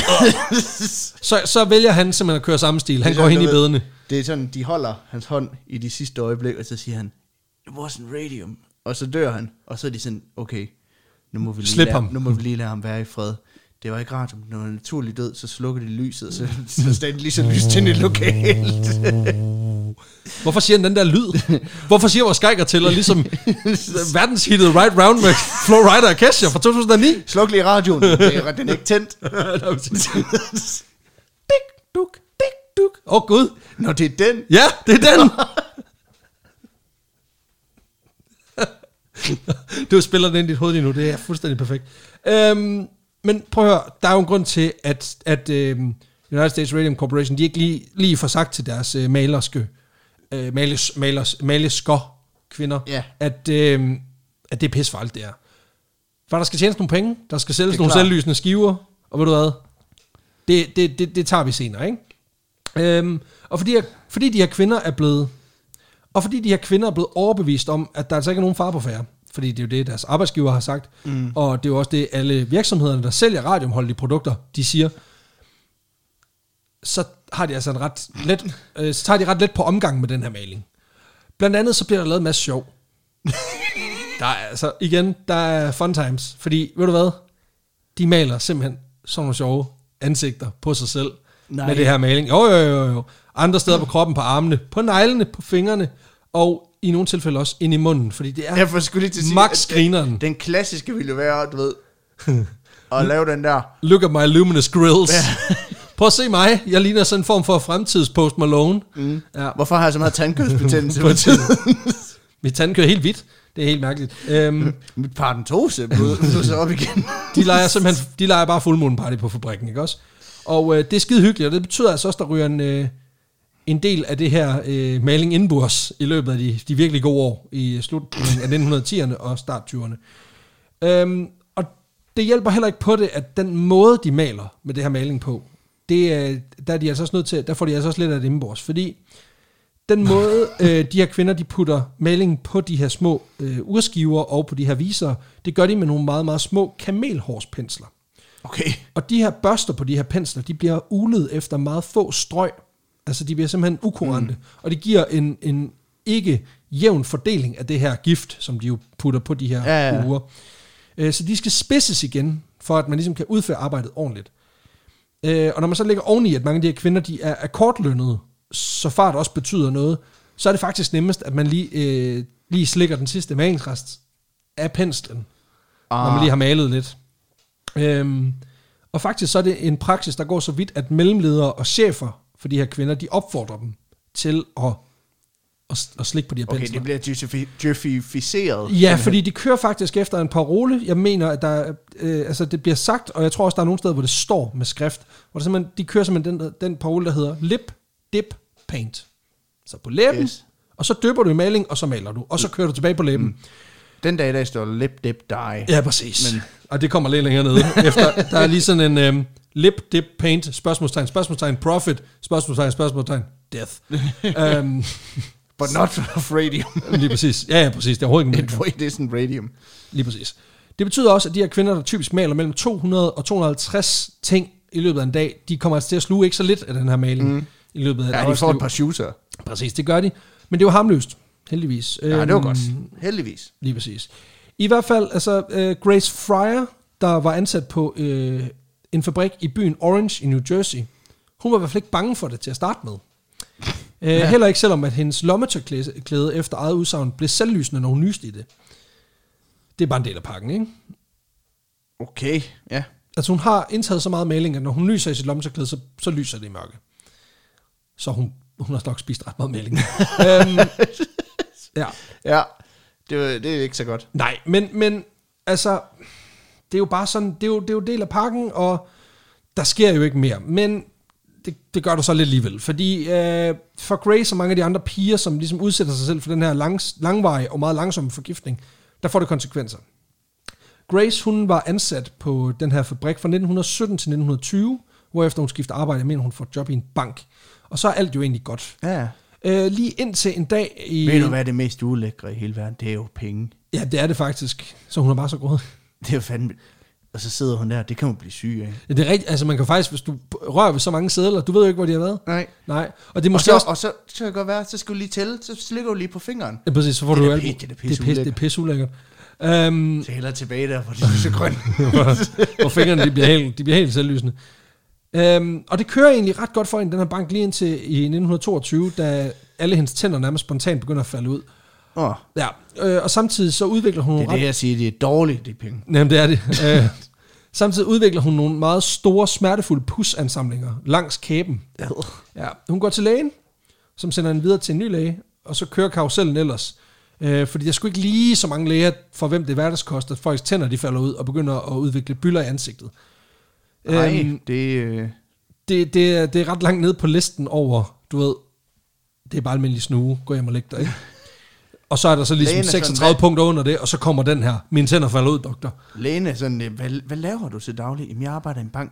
[LAUGHS] så, så vælger han simpelthen at køre samme stil. Han er går sådan, hen i bedene. Det er sådan, de holder hans hånd i de sidste øjeblik, og så siger han, it wasn't radium. Og så dør han, og så er de sådan, okay, nu må vi lige, Slip lade, ham. Nu må vi lige lade ham være i fred. Det var ikke radium. Når er naturlig død, så slukker de lyset, og så, så det lige så lyst til et lokalt. [LAUGHS] Hvorfor siger han den der lyd? Hvorfor siger vores skækker til, ligesom [LAUGHS] verdenshittet Right Round med Flow Rider og Kesha fra 2009? Sluk lige radioen. [LAUGHS] Det er, den er ikke tændt. dik, duk, dik, duk. Åh oh, gud. Når det er den. Ja, det er den. du spiller den ind i dit hoved lige nu, det er fuldstændig perfekt. Øhm, men prøv at høre, der er jo en grund til, at, at øhm, United States Radium Corporation, de ikke lige, lige får sagt til deres øh, malerske, øh, malers, malers, malesker kvinder, Ja. at, øhm, at det er pissefarligt, det er. For der skal tjenes nogle penge, der skal sælges nogle klart. selvlysende skiver, og ved du hvad, det, det, det, det tager vi senere, ikke? Øhm, og fordi, fordi de her kvinder er blevet og fordi de her kvinder er blevet overbevist om, at der altså ikke er nogen far på færre, fordi det er jo det, deres arbejdsgiver har sagt, mm. og det er jo også det, alle virksomhederne, der sælger radiumholdige produkter, de siger, så har de altså en ret let, øh, så tager de ret let på omgang med den her maling. Blandt andet så bliver der lavet en masse sjov. [LAUGHS] der er altså, igen, der er fun times, fordi, ved du hvad, de maler simpelthen sådan nogle sjove ansigter på sig selv Nej. med det her maling. Jo, jo, jo, jo. Andre steder på kroppen, på armene, på neglene, på fingrene, og i nogle tilfælde også ind i munden, fordi det er Jeg skulle lige til at sige, max at den, grineren. den klassiske ville jo være, du ved, at lave den der, Look at my luminous grills. [LAUGHS] Prøv at se mig. Jeg ligner sådan en form for fremtids Post Malone. Mm. Ja. hvorfor har jeg så meget tandkødsbetændelse [LAUGHS] På tiden? Mit tand kører helt hvidt. Det er helt mærkeligt. Øhm, [LAUGHS] Mit parentose blev så op igen. de leger simpelthen, de leger bare fuldmåne party på fabrikken, ikke også? Og øh, det er skide hyggeligt, og det betyder altså også, der ryger en, øh, en del af det her øh, maling indburs i løbet af de, de virkelig gode år i slutningen af 1910'erne og start 20'erne. Øhm, og det hjælper heller ikke på det, at den måde, de maler med det her maling på, det, er- der, er de altså også nødt til, der får de altså også lidt af det indbors, fordi den måde, [LAUGHS] øh, de her kvinder, de putter malingen på de her små øh, urskiver og på de her viser, det gør de med nogle meget, meget små kamelhårspensler. Okay. Og de her børster på de her pensler, de bliver ulet efter meget få strøg. Altså de bliver simpelthen ukurante. Mm. Og det giver en, en ikke jævn fordeling af det her gift, som de jo putter på de her Ja, ja, uger. Øh, Så de skal spidses igen, for at man ligesom kan udføre arbejdet ordentligt. Øh, Og når man så lægger oveni, at mange af de her kvinder, de er akkordlønnede, så fart også betyder noget, så er det faktisk nemmest, at man lige, øh, lige slikker den sidste malingsrest af penslen, ah. når man lige har malet lidt. Øhm, og faktisk så er det en praksis, der går så vidt, at mellemledere og chefer for de her kvinder, de opfordrer dem til at, at, at slikke på de her Okay, pensler. det bliver juffificeret. Ja, fordi de kører faktisk efter en parole. Jeg mener, at der, er, øh, altså det bliver sagt, og jeg tror også, der er nogle steder, hvor det står med skrift, hvor der simpelthen, de kører simpelthen den, den parole, der hedder lip, dip, paint. Så på læben, Yes. og så dypper du i maling, og så maler du, og så kører du tilbage på læben. Mm. Den dag i dag står lip, dip, die. Ja, præcis. Men-. Og det kommer lidt længere nede. Efter, der er lige sådan en øhm, lip, dip, paint, spørgsmålstegn, spørgsmålstegn, profit, spørgsmålstegn, spørgsmålstegn, death. um, [LAUGHS] But not of [LAUGHS] radium. lige præcis. Ja, ja, præcis. Det er overhovedet ikke [LAUGHS] It, it isn't radium. Lige præcis. Det betyder også, at de her kvinder, der typisk maler mellem 200 og 250 ting i løbet af en dag, de kommer altså til at sluge ikke så lidt af den her maling mm. i løbet af et Ja, de får et par shooter. Præcis, det gør de. Men det jo harmløst, heldigvis. Ja, det var Øhm, godt. Heldigvis. Lige præcis. I hvert fald, altså uh, Grace Fryer, der var ansat på uh, en fabrik i byen Orange i New Jersey, hun var i hvert fald ikke bange for det til at starte med. Uh, ja. Heller ikke selvom, at hendes lommetørklæde efter eget udsagn blev selvlysende, når hun nyste i det. Det er bare en del af pakken, ikke? Okay, ja. Altså hun har indtaget så meget maling, at når hun lyser i sit lommetørklæde, så, så lyser det i mørke. Så hun, hun har nok spist ret meget maling. [LAUGHS] øhm, ja. Ja, det, det er ikke så godt. Nej, men, men altså, det er jo bare sådan, det er jo, det er jo del af pakken, og der sker jo ikke mere. Men det, det gør du så lidt alligevel. Fordi øh, for Grace og mange af de andre piger, som ligesom udsætter sig selv for den her lang, langvarige og meget langsomme forgiftning, der får det konsekvenser. Grace, hun var ansat på den her fabrik fra 1917 til 1920, hvorefter hun skifter arbejde, jeg mener, hun får job i en bank. Og så er alt jo egentlig godt. Ja. Øh, lige indtil en dag i... Ved du, hvad er det mest ulækre i hele verden? Det er jo penge. Ja, det er det faktisk. Så hun er bare så grådig. Det er jo fandme... Og så sidder hun der, det kan man blive syg af. Ja, det er rigtigt. Altså man kan faktisk, hvis du rører ved så mange sædler, du ved jo ikke, hvor de har været. Nej. Nej. Og det er Og måske så, også... og så, så kan det godt være, så skal du lige tælle, så slikker du lige på fingeren. Ja, præcis, så får Det du alt. det er da det er pis, det pisseulækkert. er pisseulækkert. Um, Så hellere tilbage der, hvor det er så grønt. [LAUGHS] hvor fingrene de bliver helt, de bliver helt selvlysende. Um, og det kører egentlig ret godt for hende, den her bank, lige indtil i 1922, da alle hendes tænder nærmest spontant begynder at falde ud. Åh, Ja, øh, og samtidig så udvikler hun det er nogle det, jeg siger, det er dårligt, det er penge. Jamen, det er det. [LAUGHS] Øh, samtidig udvikler hun nogle meget store, smertefulde pusansamlinger langs kæben. Ja, hun går til lægen, som sender hende videre til en ny læge, og så kører karusellen ellers. Øh, fordi der skulle ikke lige så mange læger, for hvem det er hverdagskost, at folks tænder de falder ud og begynder at udvikle byller i ansigtet. Nej, Øhm, det øh, det, det, er, det er ret langt ned på listen over, du ved, det er bare almindelig snue, gå hjem og læg dig, ikke? [LAUGHS] Og så er der så ligesom Lægen er sådan, 36 hvad- punkter under det, og så kommer den her, mine tænder falder ud, doktor. lægen er sådan, øh, hvad, hvad laver du til daglig? Jamen, jeg arbejder i en bank.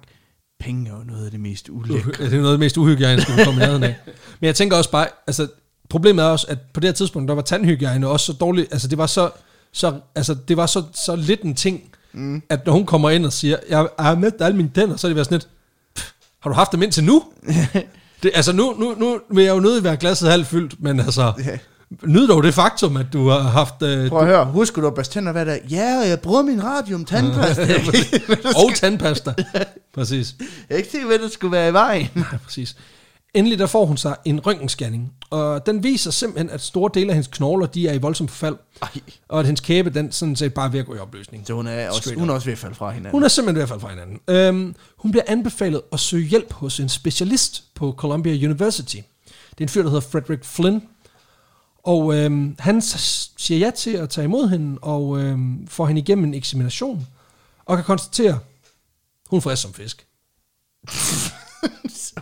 Penge er jo noget af det mest ulækre. Det er noget af det mest uhygiejniske, vi kommer i nærheden af. Men jeg tænker også bare, altså, problemet er også, at på det her tidspunkt, der var tandhygiejne også så dårligt, altså det var så, så, altså, det var så, så lidt en ting, mm. at når hun kommer ind og siger, jeg har med alle mine tænder, så er det været sådan lidt, "Pff, har du haft dem indtil nu? [LAUGHS] det, altså nu, nu, nu vil jeg jo nødig være glasset halvt fyldt, men altså, Ja. Nyd dog det faktum, at du har haft, øh, Prøv at høre, husker du at børste tænder hver dag? Ja, og jeg bruger min radium tandpasta. og tandpasta. Præcis. jeg ikke sikker, hvad der skulle være i vejen. Ja, præcis. Endelig der får hun sig en røntgenscanning, og den viser simpelthen, at store dele af hendes knogler, de er i voldsom forfald, Ej. og at hendes kæbe, den sådan set bare er ved at gå i opløsning. Så hun er, også, Straight hun er også ved at falde fra hinanden. Hun er simpelthen ved at falde fra hinanden. Øhm, hun bliver anbefalet at søge hjælp hos en specialist på Columbia University. Det er en fyr, der hedder Frederick Flynn. Og øhm, han siger ja til at tage imod hende, og øhm, får hende igennem en eksamination, og kan konstatere, hun er som fisk. [LAUGHS]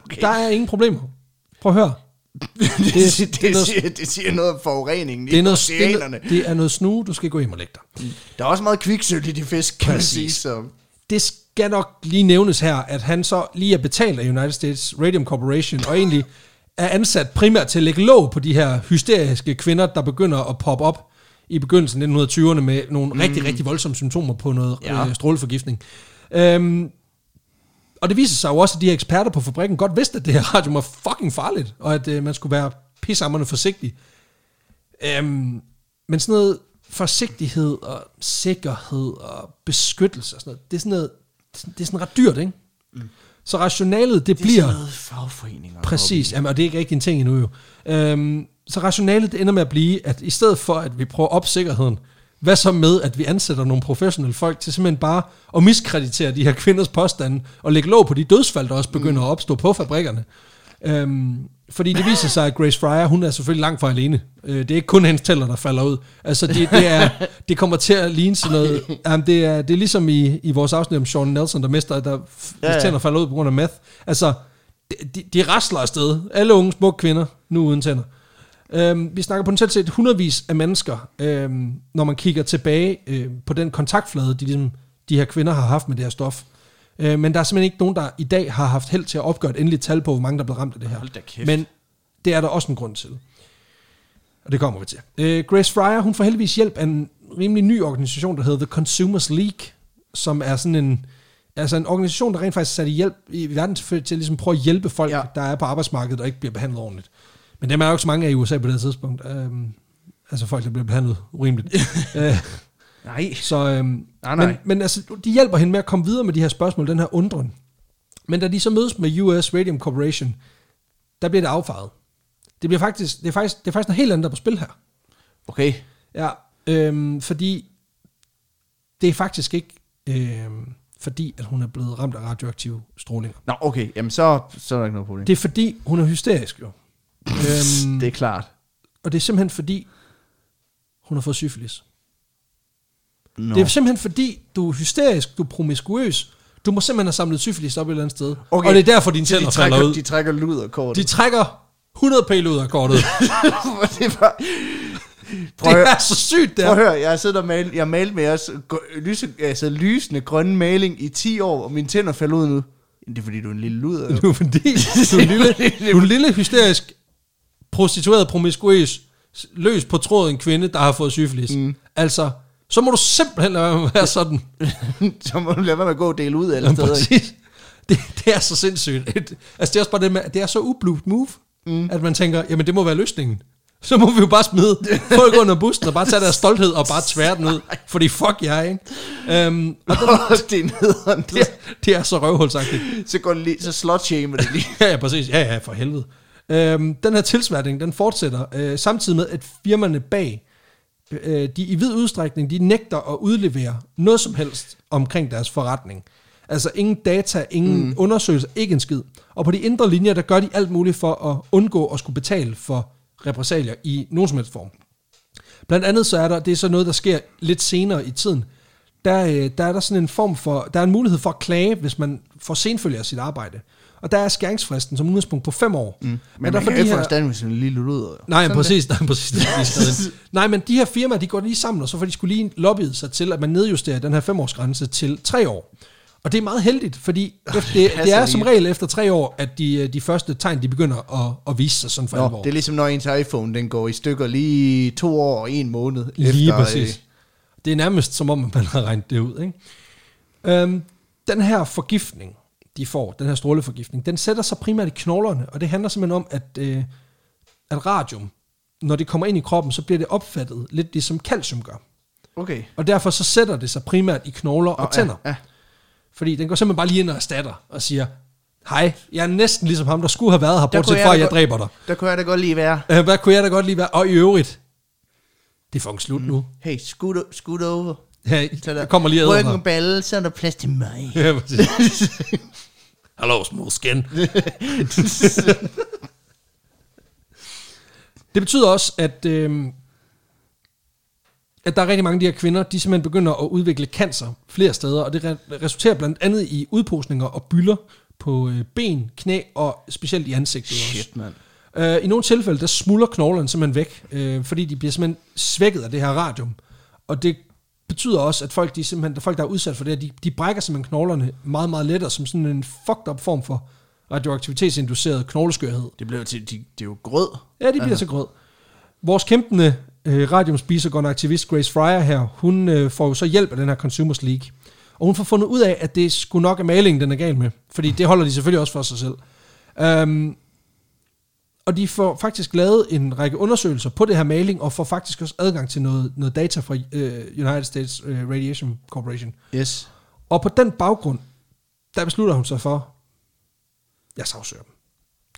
okay. Der er ingen problemer. Prøv at høre. [LAUGHS] det, det, det er det, noget- siger, det siger noget om forureningen Det er, noget, det, det er noget snue, du skal gå hjem og lægge dig. Der er også meget kviksøl i de fisk, kan man Præcis. sige. Så. Det skal nok lige nævnes her, at han så lige er betalt af United States Radium Corporation, og egentlig er ansat primært til at lægge låg på de her hysteriske kvinder, der begynder at poppe op i begyndelsen af 1920'erne med nogle mm. rigtig, rigtig voldsomme symptomer på noget Ja. øh, stråleforgiftning. Øhm, og det viser sig jo også, at de her eksperter på fabrikken godt vidste, at det her radium var fucking farligt, og at øh, man skulle være pissammerne forsigtig. Øhm, men sådan noget forsigtighed og sikkerhed og beskyttelse og sådan noget, det er sådan noget, det er sådan ret dyrt, ikke? Mm. Så rationalet, det, Det bliver... er sådan noget fagforeninger. Præcis, jamen, og det er ikke rigtig en ting endnu jo. Øhm, så rationalet det ender med at blive, at i stedet for, at vi prøver op sikkerheden, hvad så med, at vi ansætter nogle professionelle folk til simpelthen bare at miskreditere de her kvinders påstande, og lægge låg på de dødsfald, der også begynder at opstå på fabrikkerne. Øhm, fordi det viser sig, at Grace Fryer, hun er selvfølgelig langt fra alene. Øh, det er ikke kun hendes tæller, der falder ud. Altså, det, det, er, det kommer til at ligne sådan noget... Jamen, det, er, det er ligesom i, i vores afsnit om Sean Nelson, der mister, der Ja, ja, tænder falder ud på grund af meth. Altså, de, de, rasler afsted. Alle unge smukke kvinder, nu uden tænder. Øhm, vi snakker potentielt set hundredvis af mennesker, øhm, når man kigger tilbage øh, på den kontaktflade, de, ligesom, de her kvinder har haft med det her stof. Øh, men der er simpelthen ikke nogen, der i dag har haft held til at opgøre et endeligt tal på, hvor mange der er blevet ramt af det her. Hold da kæft. Men det er der også en grund til. Og det kommer vi til. Øh, Grace Fryer, hun får heldigvis hjælp af en rimelig ny organisation, der hedder The Consumers League, som er sådan en, altså en organisation, der rent faktisk satte hjælp i verden til, til at ligesom prøve at hjælpe folk, Ja. der er på arbejdsmarkedet og ikke bliver behandlet ordentligt. Men dem er jo ikke så mange af i USA på det her tidspunkt. Øhm, altså folk, der bliver behandlet urimeligt. [LAUGHS] øh, Nej. så, øhm, Nej, nej. Men, men altså, de hjælper hende med at komme videre med de her spørgsmål, den her undren. Men da de så mødes med US Radium Corporation, der bliver det affejet. Det, bliver faktisk, det, er faktisk, det er faktisk noget helt andet, der er på spil her. Okay. Ja, øhm, fordi det er faktisk ikke øhm, fordi, at hun er blevet ramt af radioaktive strålinger. Nå, okay. Jamen, så, så er der ikke noget problem. Det er fordi, hun er hysterisk jo. øhm, det er klart. og det er simpelthen fordi, hun har fået syfilis. No. Det er simpelthen fordi, du er hysterisk, du er promiskuøs, du må simpelthen have samlet syfilis op et eller andet sted. Okay. Og det er derfor, dine Så de tænder falder trækker, ud. de trækker lud af kortet. De trækker 100 pæl ud af kortet. [LAUGHS] det var... Prøv det er så sygt, det Prøv at er. høre, jeg har siddet og malet, jeg malet med jeres lyse, altså lysende grønne maling i 10 år, og mine tænder falder ud nu. Det er fordi, du er en lille luder. Du er fordi, [LAUGHS] du er en lille, du er en lille hysterisk, prostitueret, promiskuøs, løs på tråden kvinde, der har fået syfilis. Mm. Altså, så må du simpelthen lade være med at være sådan. [LAUGHS] Så må du lade være med at gå og dele ud alle Jamen, steder. præcis. Det, det er så sindssygt. Et, altså, det er også bare det med, det er så ubluet move, mm. at man tænker, jamen det må være løsningen. Så må vi jo bare smide folk under bussen og bare tage deres stolthed og bare tvære den ud. Fordi fuck jeg, ikke? Um, og det, det er nederen. det, er, det er så røvhulsagtigt. Så går det lige, så slot det lige. Ja, ja, præcis. Ja, ja, for helvede. Øhm, den her tilsværtning, den fortsætter øh, samtidig med, at firmaerne bag, øh, de i vid udstrækning, de nægter at udlevere noget som helst omkring deres forretning. Altså ingen data, ingen mm. undersøgelser, ikke en skid. Og på de indre linjer, der gør de alt muligt for at undgå at skulle betale for repressalier i nogen som helst form. Blandt andet så er der, det er så noget, der sker lidt senere i tiden, der, øh, der er der sådan en form for, der er en mulighed for at klage, hvis man får senfølger sit arbejde. Og der er skæringsfristen som udgangspunkt på fem år. Mm. Men man kan ikke få erstatning, en lille luder. Nej, Sådan præcis, nej, præcis. Det er [LAUGHS] nej, men de her firmaer, de går lige sammen, og så får de skulle lige lobbyet sig til, at man nedjusterer den her femårsgrænse til tre år. Og det er meget heldigt, fordi efter, det, det er som regel efter tre år, at de, de første tegn, de begynder at, at vise sig sådan for alvor. Nå, det er ligesom når ens iPhone, den går i stykker lige to år og en måned. Lige efter, præcis. Øh, Det er nærmest som om, man har regnet det ud. Ikke? Øhm, den her forgiftning, de får, den her stråleforgiftning, den sætter sig primært i knoglerne, og det handler simpelthen om, at, øh, at radium, når det kommer ind i kroppen, så bliver det opfattet lidt ligesom calcium gør. okay. Og derfor så sætter det sig primært i knogler og, og tænder. Ja, ja. Fordi den går simpelthen bare lige ind og erstatter og siger, hej, jeg er næsten ligesom ham, der skulle have været her, Der bortset fra, at jeg dræber dig. Der kunne jeg da godt lige være. [LAUGHS] Øh, Hvad kunne jeg da godt lige være? Og i øvrigt, det er fucking slut nu. Hey, scoot, scoot over. Ja, Så der, kommer lige ad Ryk her. en balle, så er der plads til mig. [LAUGHS] Ja, præcis. [LAUGHS] Hello, smooth skin. [LAUGHS] det betyder også, at, øh, at der er rigtig mange af de her kvinder, de simpelthen begynder at udvikle cancer flere steder, og det re- resulterer blandt andet i udposninger og bylder på øh, ben, knæ og specielt i ansigtet også. Shit, mand. Øh, I nogle tilfælde, der smuldrer knoglerne simpelthen væk, øh, fordi de bliver simpelthen svækket af det her radium. Og det betyder også, at folk, de simpelthen, folk der er udsat for det, her, de, de brækker simpelthen knoglerne meget, meget lettere, som sådan en fucked up form for radioaktivitetsinduceret knogleskørhed. Det blev til, de, det er jo grød. Ja, de bliver så grød. Vores kæmpende øh, radiumspisergående aktivist Grace Fryer her, hun øh, får jo så hjælp af den her Consumers League. Og hun får fundet ud af, at det skulle nok er malingen, den er gal med. Fordi det holder de selvfølgelig også for sig selv. Um, og de får faktisk lavet en række undersøgelser på det her maling, og får faktisk også adgang til noget, noget data fra øh, United States øh, Radiation Corporation. Yes. Og på den baggrund, der beslutter hun sig for, jeg sagsøger dem.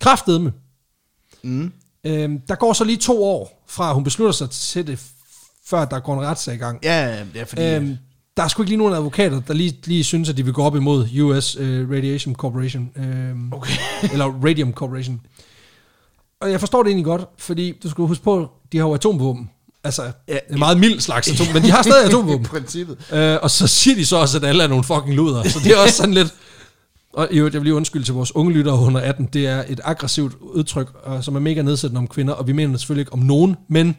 Kraftedeme. Mm. Øhm, der går så lige to år, fra hun beslutter sig til det, før der går en retssag i gang. Ja, ja, fordi... Øhm, der er sgu ikke lige nogen advokater, der lige, lige synes, at de vil gå op imod US øh, Radiation Corporation. Øhm, Okay. eller Radium Corporation. Og jeg forstår det egentlig godt, fordi du skal huske på, de har jo atomvåben. Altså, Ja, en meget mild slags atom, men de har stadig [LAUGHS] I atomvåben. princippet. Øh, og så siger de så også, at alle er nogle fucking luder. Så det er også sådan lidt... Og jo, jeg vil lige undskylde til vores unge lyttere under 18. Det er et aggressivt udtryk, og, som er mega nedsættende om kvinder, og vi mener det selvfølgelig ikke om nogen, men, men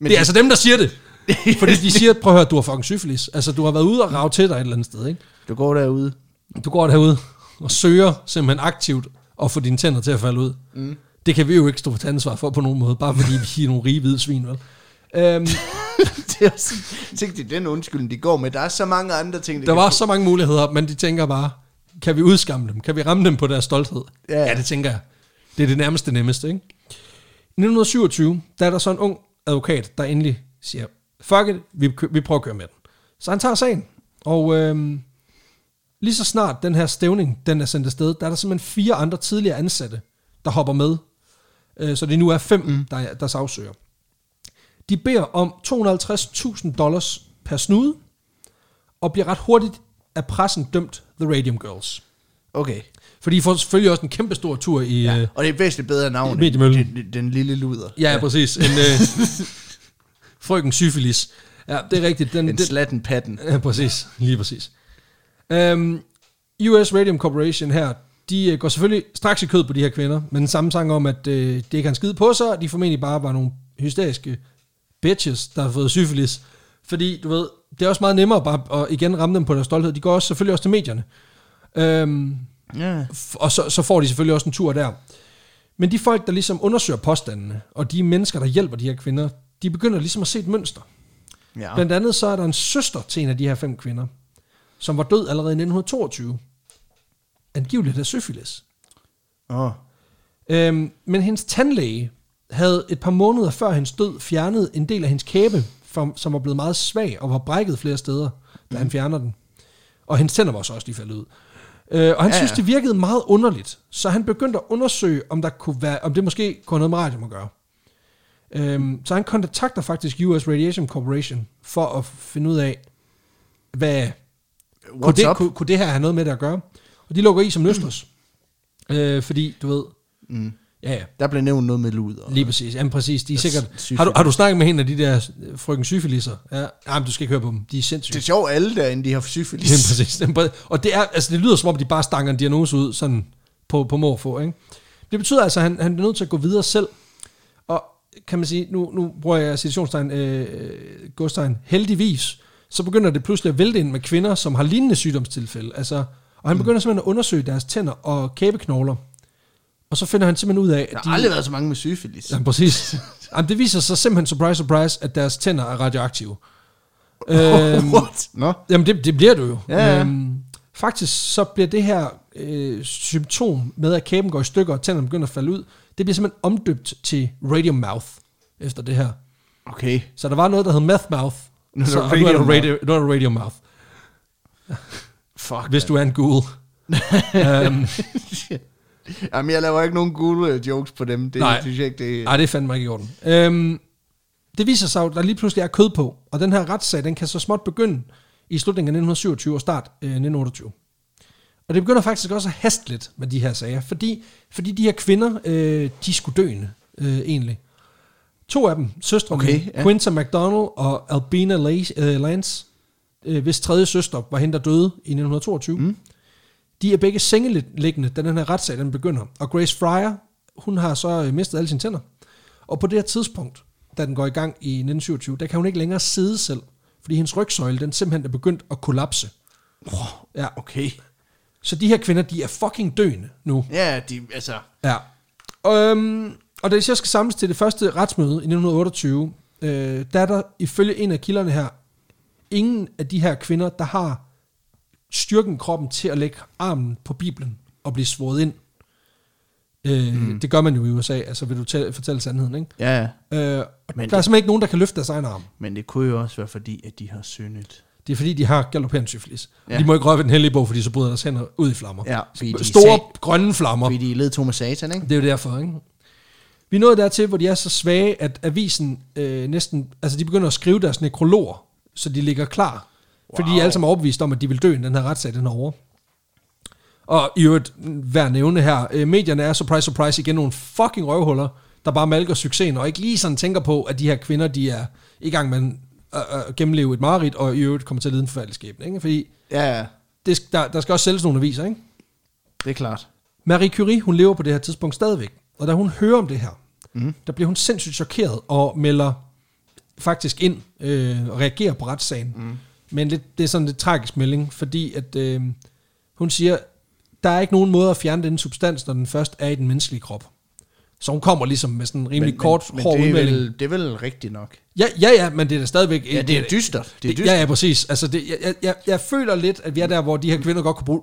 det er de- altså dem, der siger det. [LAUGHS] Fordi de siger, prøv at høre, du har fucking syfilis. Altså, du har været ude og rave til dig et eller andet sted, ikke? Du går derude. Du går derude og søger simpelthen aktivt at få dine tænder til at falde ud. Mm. Det kan vi jo ikke stå til ansvar for på nogen måde, bare fordi vi er nogle rige hvide svin, vel? Øhm, [LAUGHS] det er også, tænk, det er den undskyldning, de går med. Der er så mange andre ting, de der var få. så mange muligheder, men de tænker bare, kan vi udskamme dem? Kan vi ramme dem på deres stolthed? Ja. ja det tænker jeg. Det er det nærmeste nemmeste, ikke? I 1927, der er der så en ung advokat, der endelig siger, fuck it, vi, vi prøver at køre med den. Så han tager sagen, og øhm, lige så snart den her stævning, den er sendt afsted, der er der simpelthen fire andre tidligere ansatte, der hopper med. Øh, så det nu er fem, mm. der, der sagsøger. De beder om 250.000 dollars per snude, og bliver ret hurtigt af pressen dømt The Radium Girls. Okay. For de får selvfølgelig også en kæmpe stor tur i... Ja. Øh, Og det er væsentligt bedre navn end den, den lille luder. ja, ja, præcis. En, øh, [LAUGHS] frøken syfilis. Ja, det er rigtigt. Den, En den, slatten patten. Ja, præcis. Lige præcis. Um, US Radium Corporation her, de øh, går selvfølgelig straks i kød på de her kvinder, men den samme sang om, at øh, det ikke har en skid på sig, de formentlig bare var nogle hysteriske bitches, der har fået syfilis. Fordi, du ved, det er også meget nemmere bare at igen ramme dem på deres stolthed. De går også selvfølgelig også til medierne. Ja. f- og så, så får de selvfølgelig også en tur der. Men de folk, der ligesom undersøger påstandene, og de mennesker, der hjælper de her kvinder, de begynder ligesom at se et mønster. ja. Blandt andet så er der en søster til en af de her fem kvinder, som var død allerede i 1922. Angiveligt af syfilis. Åh. Øhm, men hendes tandlæge havde et par måneder før hendes død fjernet en del af hendes kæbe, som, som var blevet meget svag og var brækket flere steder, da han fjerner den. Og hendes tænder var så også lige faldet ud. Øh, og han Ja, synes, ja. det virkede meget underligt, så han begyndte at undersøge, om, der kunne være, om det måske kunne have noget med radium at gøre. Øhm, så han kontakter faktisk US Radiation Corporation for at finde ud af, hvad, kunne det, up? kunne, kunne det her have noget med det at gøre? Og de lukker i som nøsters. Øh, fordi, du ved... Mm. Ja, ja, Der blev nævnt noget med luder. lige præcis. Jamen præcis, de er sikkert... syfilis. Har du, har du snakket med hende af de der øh, frøken syfilisser? Ja, jamen, du skal ikke høre på dem. De er sindssyge. Det er sjovt, alle derinde, de har Jamen, syfilis. præcis. Jamen, Og det, er, altså, det lyder som om, de bare stanger en diagnose ud sådan på, på få, ikke? Det betyder altså, at han, han bliver nødt til at gå videre selv. Og kan man sige, nu, nu bruger jeg citationstegn, øh, godstegn, heldigvis, så begynder det pludselig at vælte ind med kvinder, som har lignende sygdomstilfælde. Altså, og han begynder simpelthen at undersøge deres tænder og kæbeknogler. Og så finder han simpelthen ud af, Der at har aldrig været så mange med syfilis. Ja, præcis. Jamen, det viser sig simpelthen, surprise, surprise, at deres tænder er radioaktive. [LAUGHS] øhm, What? Nå. jamen, det, det bliver du jo. Ja, ja. Øhm, faktisk så bliver det her øh, symptom med, at kæben går i stykker, og tænderne begynder at falde ud, det bliver simpelthen omdøbt til radium mouth efter det her. Okay. Så der var noget, der hed meth mouth. Nu er der så, er der radio, der mouth, Fuck. hvis du er en ghoul. [LAUGHS] øhm, Jamen, jeg laver ikke nogen gule øh, jokes på dem. Det Nej. synes jeg ikke, det Nej, det fandt mig ikke i orden. Øhm, det viser sig at der lige pludselig er kød på, og den her retssag, den kan så småt begynde i slutningen af 1927 og start øh, 1928. Og det begynder faktisk også at haste lidt med de her sager, fordi, fordi de her kvinder, øh, de skulle døende, øh, egentlig. To af dem, søstrene, Okay, ja. Quinta McDonald og Albina øh, Lance, øh, hvis tredje søster var hende, der døde i 1922. Mm. De er begge sengeliggende, da den her retssag den begynder. Og Grace Fryer, hun har så øh, mistet alle sine tænder. Og på det her tidspunkt, da den går i gang i 1927, der kan hun ikke længere sidde selv, fordi hendes rygsøjle, den simpelthen er begyndt at kollapse. Ja. Okay. Så de her kvinder, de er fucking døende nu. Ja, de, altså... Ja. Øhm, og da de så skal samles til det første retsmøde i 1928, øh, der er der ifølge en af kilderne her, ingen af de her kvinder, der har styrken i kroppen til at lægge armen på Bibelen og blive svoret ind. Øh, mm. Det gør man jo i USA, altså vil du tæ- fortælle sandheden, ikke? Ja, ja. Øh, og Men der er det- simpelthen ikke nogen, der kan løfte deres egen arm. Men det kunne jo også være fordi, at de har syndet. Det er fordi, de har galopperende syfilis. Ja. De må ikke røre ved den hellige bog, fordi så bryder deres hænder ud i flammer. Ja, de Store, sag- grønne flammer. Fordi de er ledtog med satan, ikke? Det er jo derfor, ikke? Vi er nået dertil, hvor de er så svage, at avisen øh, næsten... Altså, de begynder at skrive deres nekrologer, så de ligger klar. Wow. Fordi de er alle sammen overbevist om, at de vil dø, den her retssag den er over. Og i øvrigt, hver nævne her, øh, medierne er, surprise, surprise, igen nogle fucking røvhuller, der bare malker succesen, og ikke lige sådan tænker på, at de her kvinder, de er i gang med at, at gennemleve et mareridt, og i øvrigt kommer til at lide en forfærdelig skæbne, ikke? Fordi Ja, ja. det, der, der skal også sælges nogle aviser, ikke? Det er klart. Marie Curie, hun lever på det her tidspunkt stadigvæk. Og da hun hører om det her, mm. der bliver hun sindssygt chokeret og melder faktisk ind øh, og reagerer på retssagen. Mm. Men lidt, det er sådan lidt tragisk melding, fordi at øh, hun siger, der er ikke nogen måde at fjerne den substans, når den først er i den menneskelige krop. Så hun kommer ligesom med sådan en rimelig kort, men, hård det er, udmelding. vel, det er vel rigtigt nok. Ja, ja, ja, men det er da stadigvæk... Ja, det er dystert. Det er dystert. ja, ja, præcis. Altså, det, jeg, jeg- jeg, jeg føler lidt, at vi er der, hvor de her kvinder godt kunne bruge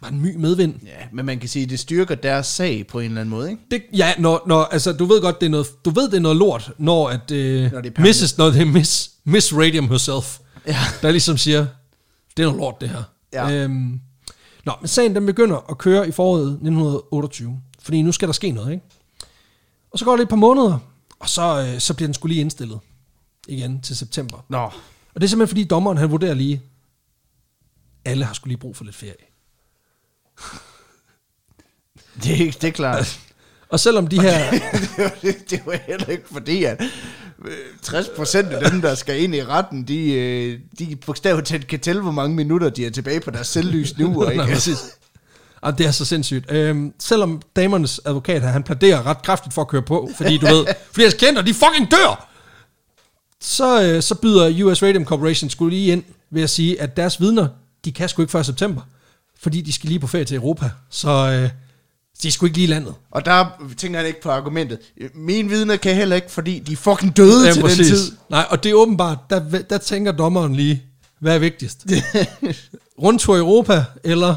bare en my medvind. Ja, men man kan sige, at det styrker deres sag på en eller anden måde, ikke? Det, ja, når, når, altså, du ved godt, det er noget, du ved, det er noget lort, når, at, øh, Når det er. Mrs., når det er Miss, Miss Radium herself, Ja. der ligesom siger, det er noget lort, det her. Ja. Øhm, nå, men sagen den begynder at køre i foråret 1928, fordi nu skal der ske noget, ikke? Og så går det et par måneder, og så, øh, så bliver den skulle lige indstillet igen til september. Nå. Og det er simpelthen fordi dommeren, han vurderer lige, alle har skulle lige brug for lidt ferie. [LAUGHS] Det er, ikke- det er klart. Og selvom de her... [LAUGHS] det, var heller ikke fordi, at 60 procent af dem, der skal ind i retten, de, øh, de bogstaveligt talt kan tælle, hvor mange minutter de er tilbage på deres selvlys nu. [LAUGHS] Ikke? Nej, præcis. Og det er så sindssygt. Øhm, selvom damernes advokat her, han pladerer ret kraftigt for at køre på, fordi du ved, fordi hans klienter, de fucking dør! Så, øh, så byder US Radium Corporation skulle lige ind ved at sige, at deres vidner, de kan sgu ikke før september, fordi de skal lige på ferie til Europa. Så øh, de sgu ikke lige landet. Og der tænker han ikke på argumentet. Mine vidner kan heller ikke, fordi de er fucking døde Ja, til præcis. den tid. Nej, og det er åbenbart, der, der tænker dommeren lige, hvad er vigtigst? [LAUGHS] Rundtur i Europa, eller...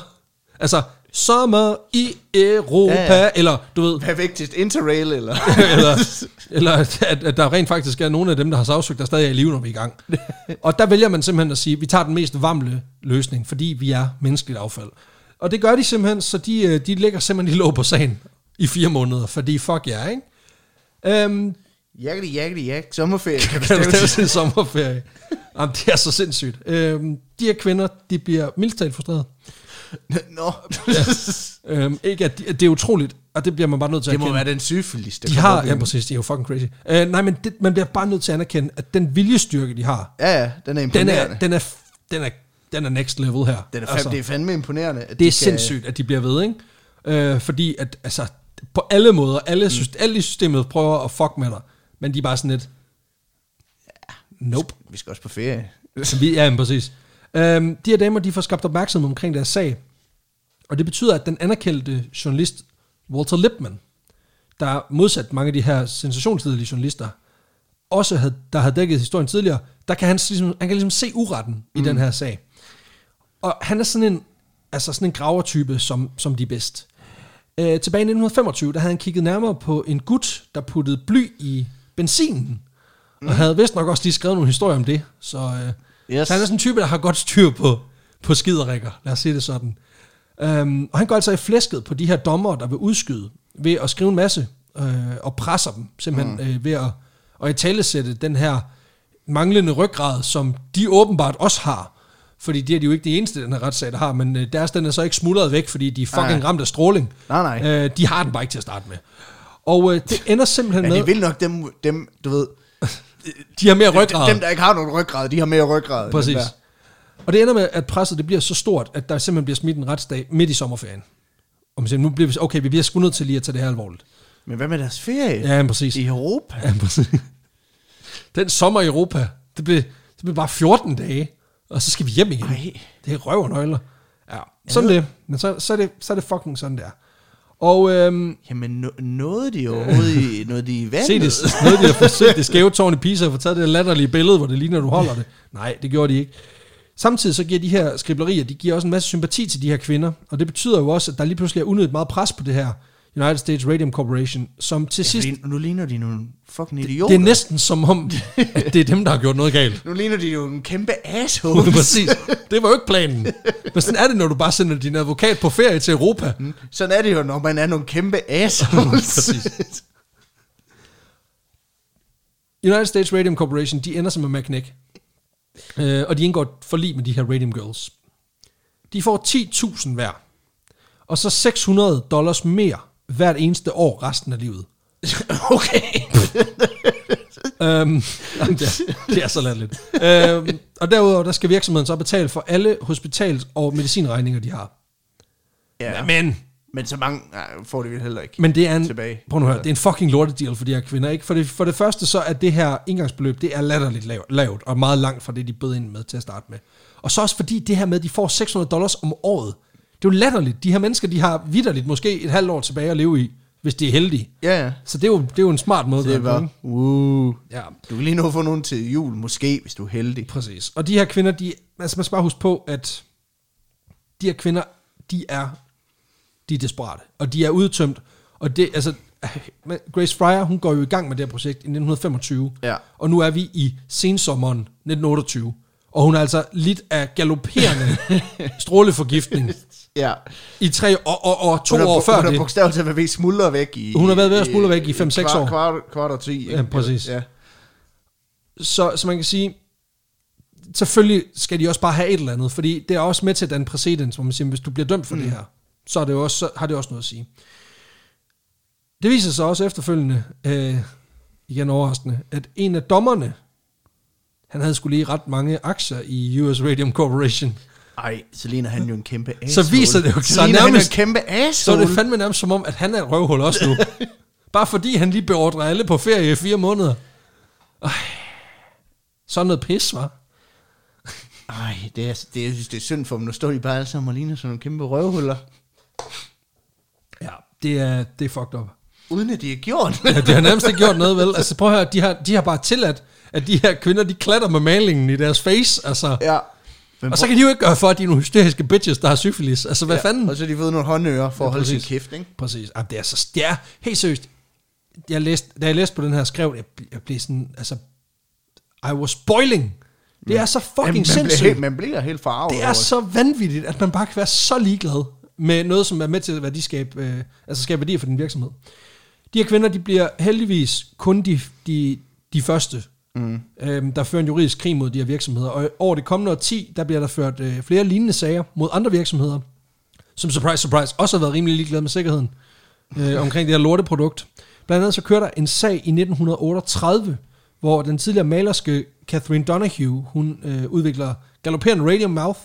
Altså, sommer i Europa, Ja, ja, eller du ved, Hvad er vigtigst? Interrail eller? [LAUGHS] eller, eller at, at der rent faktisk er nogle af dem, der har sagsøgt, der stadig er i live, når vi er i gang. [LAUGHS] Og der vælger man simpelthen at sige, at vi tager den mest varmle løsning, fordi vi er menneskeligt affald. Og det gør de simpelthen, så de, øh, de lægger simpelthen i låg på sagen i fire måneder, fordi fuck jer, yeah, ikke? Øhm, Jakkety, jakkety, jak. Sommerferie kan kan til. til sommerferie? Jamen, det er så sindssygt. Øhm, de her kvinder, de bliver mildt talt frustreret. [LAUGHS] Nå. Øhm, ikke at, de, at det er utroligt, og det bliver man bare nødt til at Det må erkende. være den sygefølgeligste. De har, ja præcis, de er jo fucking crazy. Øh, nej, men det, man bliver bare nødt til at anerkende, at den viljestyrke, de har, Ja, ja, den er den imponerende. er, den er, den er, den er next level her. Den er fandme, det er fandme imponerende. At det er de kan- sindssygt, at de bliver ved, ikke? Øh, fordi at, altså, på alle måder, alle, mm. syst- alle i systemet prøver at fuck med dig, men de er bare sådan lidt, nope. Vi skal også på ferie. Vi, ja, men præcis. Øhm, de her damer, de får skabt opmærksomhed omkring deres sag, og det betyder, at den anerkendte journalist Walter Lippmann, der modsat mange af de her sensationslidelige journalister, også havde, der havde dækket historien tidligere, der kan han, ligesom, han kan ligesom se uretten i den her sag. Og han er sådan en, altså sådan en gravertype, som, som de er bedst. Øh, tilbage i 1925, der havde han kigget nærmere på en gut, der puttede bly i benzinen, og havde vist nok også lige skrevet nogle historier om det. Så, øh, Yes. så han er sådan en type, der har godt styr på, på skiderikker, lad os sige det sådan. Um, og han går altså i flæsket på de her dommer, der vil udskyde, ved at skrive en masse, øh, og presser dem simpelthen mm. øh, ved at, at italesætte den her manglende ryggrad, som de åbenbart også har. Fordi det er de jo ikke de eneste, den her retssag, der har, men øh, deres den er så ikke smuldret væk, fordi de er fucking Nej. ramt af stråling. Nej, nej. Øh, de har den bare ikke til at starte med. Og øh, det ender simpelthen Men med, de vil nok dem, dem du ved... de har mere ryggrad. Dem, der ikke har nogen ryggrad, de har mere ryggrad. Præcis. Og det ender med, at presset det bliver så stort, at der simpelthen bliver smidt en retsdag midt i sommerferien. Og man siger, nu bliver vi, okay, vi bliver sgu nødt til lige at tage det her alvorligt. Men hvad med deres ferie? Ja, men præcis. I Europa? Ja, præcis. Den sommer i Europa, det blev, det blev bare 14 dage, og så skal vi hjem igen. Ej. Det er røv og nøgler. Ja, sådan det. Men så, så, er det, så er det fucking sådan der. Og øhm, Jamen, no, nåede de overhovedet i, [LAUGHS] nåede de i vandet? se det, noget de har forsøgt det skæve tårn i Pisa og få taget det latterlige billede, hvor det ligner, du holder det. Nej, det gjorde de ikke. Samtidig så giver de her skriblerier, de giver også en masse sympati til de her kvinder, og det betyder jo også, at der lige pludselig er unødigt meget pres på det her United States Radium Corporation, som til Ja, sidst, nu ligner de nogle fucking idioter. det er næsten som om, at det er dem, der har gjort noget galt. [LAUGHS] Nu ligner de jo en kæmpe asshole. [LAUGHS] Præcis. Det var jo ikke planen. Men sådan er det, når du bare sender din advokat på ferie til Europa. Sådan er det jo, når man er nogle kæmpe assholes. [LAUGHS] Præcis. United States Radium Corporation, de ender med at knække. Øh, og de indgår forlig med de her Radium Girls. De får 10.000 hver. Og så 600 dollars mere hvert eneste år resten af livet. [LAUGHS] okay. Øhm, jamen, det, er, det er så latterligt. øhm, og derudover, der skal virksomheden så betale for alle hospitals- og medicinregninger, de har. Ja, Men, men så mange nej, får de vel heller ikke. men det er en, Tilbage. prøv nu at høre, det er en fucking lortedeal for de her kvinder. Ikke? For, det, for det første så er det her indgangsbeløb, det er latterligt lavt, lavt, og meget langt fra det, de bød ind med til at starte med. Og så også fordi det her med, at de får 600 dollars om året, det er jo latterligt. De her mennesker, de har vidderligt måske et halvt år tilbage at leve i, hvis de er heldige. Ja, ja. Så det er jo, det er jo en smart måde. Det at gøre var, det på, uh? Ja. du kan lige nå at få nogen til jul, måske, hvis du er heldig. Præcis. Og de her kvinder, de, altså man skal bare huske på, at de her kvinder, de er, de er desperate, og de er udtømt. Og det, altså, Grace Fryer, hun går jo i gang med det her projekt i 1925, Ja. og nu er vi i sensommeren 1928, og hun er altså lidt af galopperende [LAUGHS] stråleforgiftning Ja. i tre og, og, og to hun har, år før hun har det. bogstaveligt talt været smuldre væk i... Hun har været ved at smuldre væk i i fem, seks kvart- år. Kvart, kvart og ti. ikke? Ja, præcis. Ja. Så, så man kan sige, selvfølgelig skal de også bare have et eller andet, fordi det er også med til at danne præcedens, hvor man siger, hvis du bliver dømt for mm. det her, så, er det også, så har det også noget at sige. Det viser sig også efterfølgende, øh, igen overraskende, at en af dommerne, han havde skulle lige ret mange aktier i US Radium Corporation. Ej, så ligner han jo en kæmpe asshole. Så viser det jo så ligner han jo en nærmest- kæmpe Så er asshole. det fandme nærmest som om, at han er et røvhul også nu. [LAUGHS] Bare fordi han lige beordrer alle på ferie i fire måneder. Ej. Sådan noget pis, var. Ej, det er, det, er, jeg synes, det er synd for dem. Nu står de bare alle sammen og ligner sådan nogle kæmpe røvhuller. Ja, det er, det er fucked up. Uden at de har gjort Ja, det har nærmest ikke gjort noget, vel? Altså prøv at høre, de har, de har bare tilladt, at de her kvinder, de klatter med malingen i deres face, altså. ja. Men Og så kan de jo ikke gøre for, at de er nogle hysteriske bitches, der har syfilis. Altså, hvad ja, fanden? Og så har de fået nogle håndører for Ja, at holde sin kæft, ikke? Præcis. Jamen, det er så, det er helt seriøst. Jeg læste, da jeg læste på den her skrev, jeg, jeg blev sådan, altså, I was boiling. Det er så fucking Jamen, man, bliver sindssygt. helt, man bliver helt farvet. Det er over så vanvittigt, at man bare kan være så ligeglad med noget, som er med til at værdiskabe, øh, altså skabe værdier for din virksomhed. De her kvinder, de bliver heldigvis kun de, de, de første, mm. øhm, der fører en juridisk krig mod de her virksomheder. Og over det kommende årti, der bliver der ført øh, flere lignende sager mod andre virksomheder, som surprise, surprise, også har været rimelig ligeglade med sikkerheden øh, [LAUGHS] omkring det her lorteprodukt. Blandt andet så kører der en sag i 1938, hvor den tidligere malerske Catherine Donahue, hun øh, udvikler galopperende radium mouth,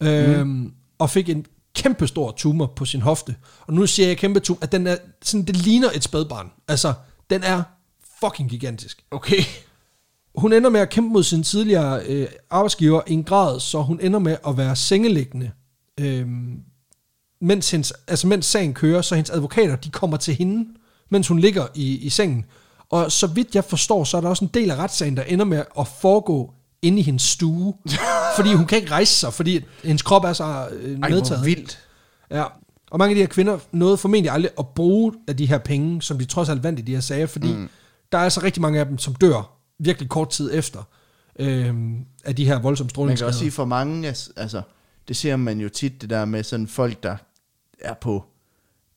øh, mm. og fik en kæmpe stor tumor på sin hofte. Og nu siger jeg kæmpe tumor, at den er, sådan, det ligner et spædbarn. Altså, den er fucking gigantisk. Okay. Hun ender med at kæmpe mod sin tidligere øh, arbejdsgiver i en grad, så hun ender med at være sengeliggende, øh, mens, hendes, altså mens sagen kører, så hendes advokater, de kommer til hende, mens hun ligger i, i sengen. Og så vidt jeg forstår, så er der også en del af retssagen, der ender med at foregå inde i hendes stue. [LAUGHS] fordi hun kan ikke rejse sig, fordi hendes krop er så øh, Ej, medtaget. vildt. Ja, og mange af de her kvinder nåede formentlig aldrig at bruge af de her penge, som de trods alt vandt i de her sager, fordi mm. der er altså rigtig mange af dem, som dør virkelig kort tid efter øhm, af de her voldsomme Man kan strålingsskader. også sige, for mange, altså, det ser man jo tit, det der med sådan folk, der er på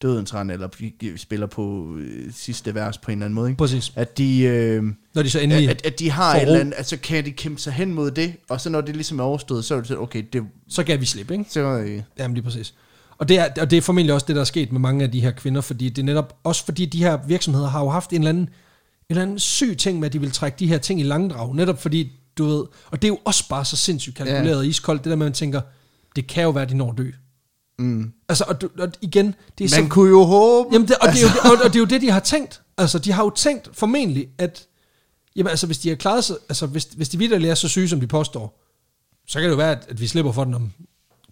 dødens rand, eller spiller på øh, sidste vers på en eller anden måde, ikke? Præcis. At de, øh, Når de så endelig... at, at de har et eller andet, altså kan de kæmpe sig hen mod det, og så når det ligesom er overstået, så er det sådan, okay, det, Så gav vi slip, ikke? så, øh, Jamen lige præcis. Og det, er, og det er formentlig også det, der er sket med mange af de her kvinder, fordi det er netop, også fordi de her virksomheder har jo haft en eller anden, en eller anden syg ting med, at de vil trække de her ting i langdrag, netop fordi, du ved, og det er jo også bare så sindssygt kalkuleret og iskoldt, det der med, at man tænker, det kan jo være, de når at dø. Mm. Altså, og, du- og igen, det er man så, kunne jo håbe, Jamen, det, og, det er jo, og, og det er jo det, de har tænkt. Altså, de har jo tænkt formentlig, at jamen, altså, hvis de har klaret sig, altså, hvis, hvis de vidderligt er så syge, som de påstår, så kan det jo være, at, at vi slipper for den om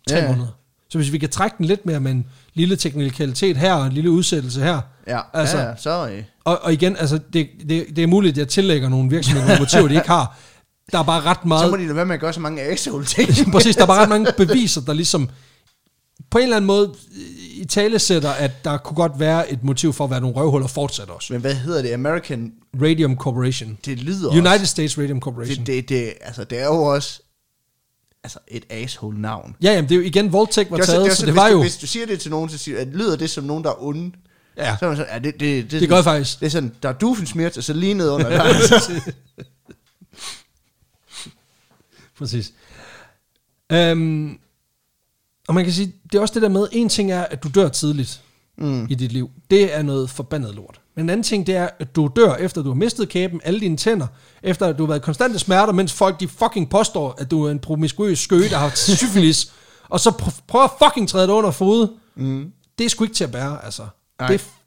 tre Ja, måneder. Så hvis vi kan trække den lidt mere med en lille teknikalitet her, og en lille udsættelse her, ja, altså- ja, så, øh, og, og igen, altså, det, det, det er muligt, at jeg tillægger nogle virksomheder nogle motiver, de ikke har. Der er bare ret så meget... må de lade være med at gøre så mange asshole ting. Præcis, der er bare ret mange beviser, der ligesom på en eller anden måde i tale sætter, at der kunne godt være et motiv for at være nogle røvhuller fortsat også. Men hvad hedder det? American, Radium Corporation. det lyder United også, States Radium Corporation. det, det, det, altså, det er jo også altså, et asshole navn. Ja, jamen, det er jo igen, voldtægt var Det også- taget, det er så det hvis var du, jo... Hvis du siger det til nogen, så siger, at lyder det som nogen, der er onde. Ja, Så er man sådan, ja, det, det, det, det gør jeg faktisk. Det er sådan, der er dufensmirt, og så lige ned under [LAUGHS] der. Præcis. Um, og man kan sige, det er også det der med, en ting er, at du dør tidligt mm. i dit liv. Det er noget forbandet lort. Men en anden ting, det er, at du dør, efter du har mistet kæben, alle dine tænder, efter at du har været i konstante smerter, mens folk de fucking påstår, at du er en promiskuøs skøge, der har [LAUGHS] syfilis, og så pr- prøver at fucking træde det under fod. Mm. Det er sgu ikke til at bære, altså. Nej. Det er f-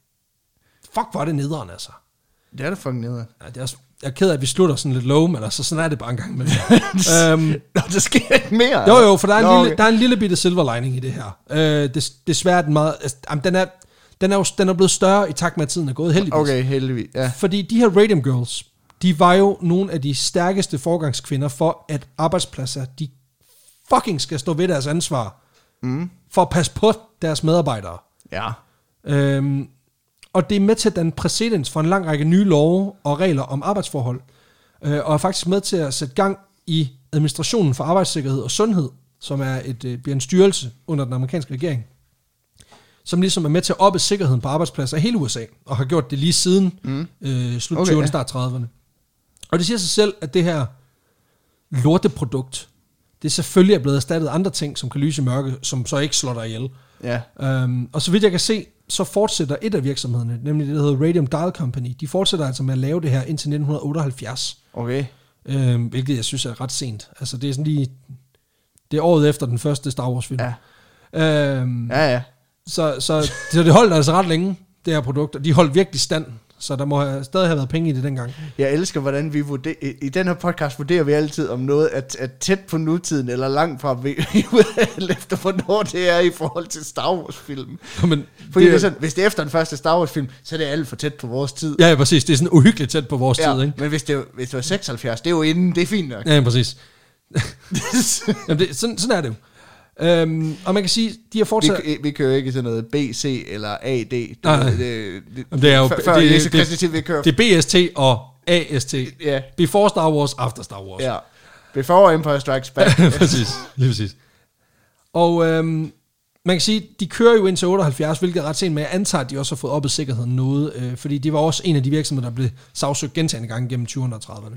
fuck, hvor er det nederen, altså. det er da fucking nede. Ja, det er også, jeg er ked af, at vi slutter sådan lidt low, men altså, sådan er det bare en gang imellem. [LAUGHS] øhm, Nå, der sker ikke mere. jo, jo, for der er, en Nå, lille, okay. der er en lille bitte silver lining i det her. Øh, des, desværre er den meget... Altså, jamen, den, er, den, er jo, den er blevet større i takt med, at tiden er gået, heldigvis. Okay, heldigvis. Ja. Fordi de her Radium Girls, de var jo nogle af de stærkeste forgangskvinder for, at arbejdspladser, de fucking skal stå ved deres ansvar, mm. for at passe på deres medarbejdere. Ja. Øhm, og det er med til at danne præcedens for en lang række nye love og regler om arbejdsforhold, øh, og er faktisk med til at sætte gang i administrationen for arbejdssikkerhed og sundhed, som er et, øh, bliver en styrelse under den amerikanske regering, som ligesom er med til at oppe sikkerheden på arbejdspladser i hele USA, og har gjort det lige siden mm. øh, slut Okay, 20'erne, ja. start 30'erne. Og det siger sig selv, at det her lorteprodukt, det selvfølgelig er blevet erstattet af andre ting, som kan lyse i mørke, som så ikke slår dig ihjel. Ja. Um, og så vidt jeg kan se, så fortsætter et af virksomhederne, nemlig det, der hedder Radium Dial Company, de fortsætter altså med at lave det her indtil 1978, Okay. øh, hvilket jeg synes er ret sent. Altså det er sådan lige, det er året efter den første Star Wars film. Ja. Øhm, Ja, ja. så, så, så det holdt altså ret længe, det her produkt, og de holdt virkelig stand, så der må have, stadig have været penge i det dengang. Jeg elsker, hvordan vi vurderer, i- den her podcast vurderer vi altid, om noget er, er tæt på nutiden, eller langt fra, [LAUGHS] alt efter hvornår det er i forhold til Star Wars-film. Men Fordi det er sådan, hvis det er efter den første Star Wars-film, så er det alt for tæt på vores tid. Ja, ja, præcis. Det er sådan uhyggeligt tæt på vores Ja, tid, ikke? men hvis det, hvis det var 76, det er jo inden, det er fint nok. Ja, ja præcis. [LAUGHS] Jamen, det, sådan, sådan er det jo. Øhm, og man kan sige, de har vi, fortsat... kø- vi kører ikke sådan noget BC eller AD. Det, Nej, det, det, det er jo før, det, det, vi kører. det, det er BST og AST. Ja. Before Star Wars, after Star Wars. ja. Before Empire Strikes Back. [LAUGHS] præcis. Lige præcis. Og øhm, man kan sige, de kører jo indtil 78, hvilket er ret sent, men jeg antager, at de også har fået oppet sikkerheden noget, øh, fordi de var også en af de virksomheder, der blev sagsøgt gentagende gange gennem 20'erne og 30'erne.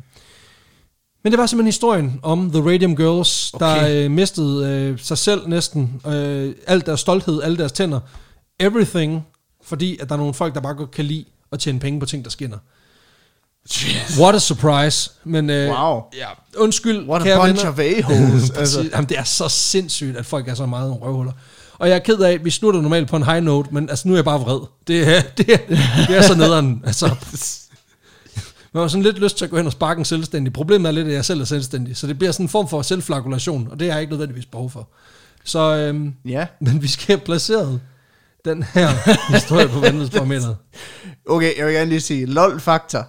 Men det var simpelthen historien om The Radium Girls, okay. der øh, mistede øh, sig selv næsten, øh, alt deres stolthed, alle deres tænder, everything, fordi at der er nogle folk, der bare godt kan lide at tjene penge på ting, der skinner. Yes. What a surprise. Men, øh, Wow. Ja, undskyld, What a bunch venner. of a-holes. [LAUGHS] altså. Jamen, det er så sindssygt, at folk er så meget nogle røvhuller. Og jeg er ked af, at vi slutter normalt på en high note, men altså, nu er jeg bare vred. Det [LAUGHS] det det er så nederen. Altså, [LAUGHS] man har sådan lidt lyst til at gå hen og sparke en selvstændig. Problemet er lidt, at jeg selv er selvstændig, så det bliver sådan en form for selvflagulation, og det har jeg ikke nødvendigvis behov for. Så, øhm, Ja. men vi skal have placeret den her [LAUGHS] historie på vanvidsbarometeret. Okay, jeg vil gerne lige sige, lol-faktor.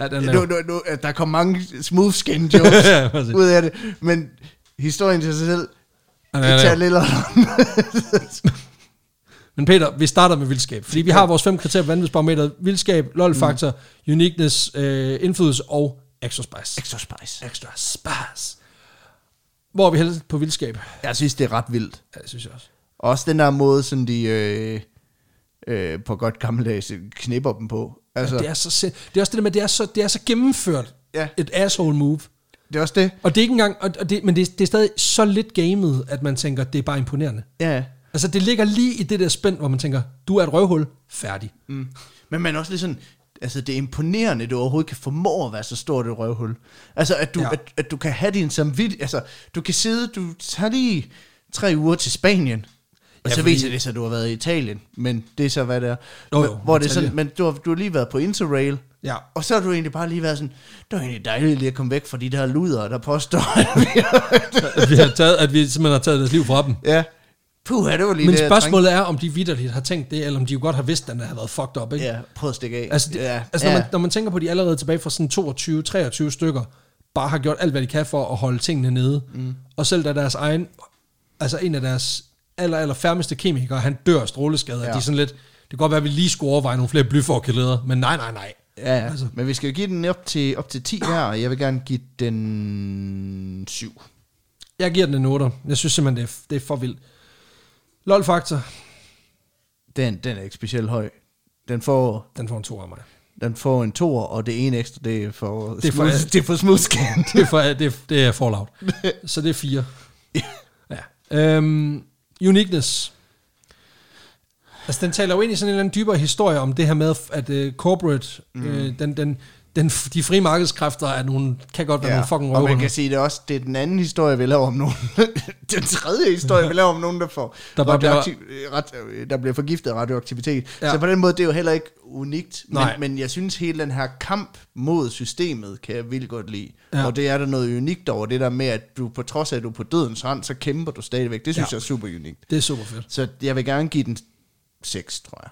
Ja, den Nu, er nu, nu, der kom mange smooth skin jokes [LAUGHS] Ja, ud af det, men historien til sig selv, Ja, det tager lidt [LAUGHS] Men Peter, vi starter med vildskab, fordi vi har vores fem kriterier på vanvidsbarometeret. Vildskab, lol-faktor, mm. uniqueness, øh, indflydelse og extra spice. Extra spice. Extra spice. Hvor er vi helst på vildskab? Jeg synes, det er ret vildt. Ja, det synes jeg også. Også den der måde, som de øh, øh, på godt gammeldags knipper dem på. Altså, Det er, så, sind- det er også det der med, det er så, det er så gennemført Ja. et asshole move. det er også det. Og det er ikke engang, og det, men det, er- det er stadig så lidt gamet, at man tænker, det er bare imponerende. Ja. Altså det ligger lige i det der spænd, hvor man tænker, du er et røvhul, færdig. Mm. Men man er også lidt sådan, altså det er imponerende, at du overhovedet kan formå at være så stort et røvhul. Altså at du, Ja. at, at du kan have din samvittighed, altså du kan sidde, du tager lige tre uger til Spanien, og Ja, så fordi- viser det sig, at du har været i Italien, men det er så, hvad det er. Jo, jo, hvor det er sådan, men du har, du har lige været på Interrail, Ja. og så har du egentlig bare lige været sådan, det var egentlig dejligt lige at komme væk fra de der luder, der påstår, at vi At [LAUGHS] vi, har taget, at vi simpelthen har taget deres liv fra dem. Ja. Puh, det var lige Men det, spørgsmålet er, om de vidderligt har tænkt det, eller om de jo godt har vidst, at den har været fucked up, ikke? Ja, prøv at stikke af. Altså, det, ja. altså når, ja. man, når man tænker på, at de allerede tilbage fra sådan 22-23 stykker, bare har gjort alt, hvad de kan for at holde tingene nede. Mm. Og selv da deres egen, altså en af deres aller, aller færmeste kemikere, han dør af stråleskader. Ja. De er sådan lidt, det kan godt være, at vi lige skulle overveje nogle flere blyforkæleder, men nej, nej, nej. Ja, ja. Altså. men vi skal jo give den op til, op til 10 her, og jeg vil gerne give den 7. Jeg giver den en 8. Jeg synes simpelthen, det er, det er for vildt. LOL-faktor, Den, den er ikke specielt høj. Den får, den får en 2 af mig. den får en 2, og det ene ekstra, det er for, Det er for- smooth, det er for smooth scan. [LAUGHS] Det er, for, det er, det er Fallout. [LAUGHS] Så det er 4. Ja. Øhm, uniqueness. Altså, den taler jo ind i sådan en eller anden dybere historie om det her med, at uh, corporate, mm. øh, den, den, den, de frie markedskræfter er nogle, kan godt være ja. nogle fucking og man kan sige det også, det er den anden historie, vi laver om nogen. [LAUGHS] den tredje historie, vi laver om nogen, der får Der bare bliver- ret, der bliver forgiftet af radioaktivitet. Ja. Så på den måde, det er jo heller ikke unikt. Men, Nej. men jeg synes, hele den her kamp mod systemet, kan jeg vildt godt lide. Ja. Og det er der noget unikt over, det der med, at du på trods af, at du er på dødens hånd, så kæmper du stadigvæk. Det synes ja. jeg er super unikt. Det er super fedt. Så jeg vil gerne give den 6, tror jeg.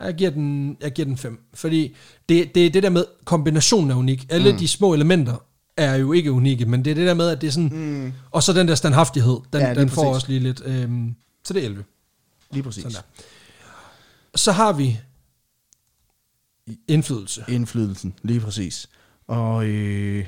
Jeg giver den, jeg giver den 5. Fordi det, det er det der med, kombinationen er unik. Alle mm. de små elementer er jo ikke unikke, men det er det der med, at det er sådan... Mm. Og så den der standhaftighed, den, ja, den får præcis. også lige lidt... Øhm, så det er 11. Lige præcis. Sådan der. Så har vi indflydelse. Indflydelsen, lige præcis. Og øh,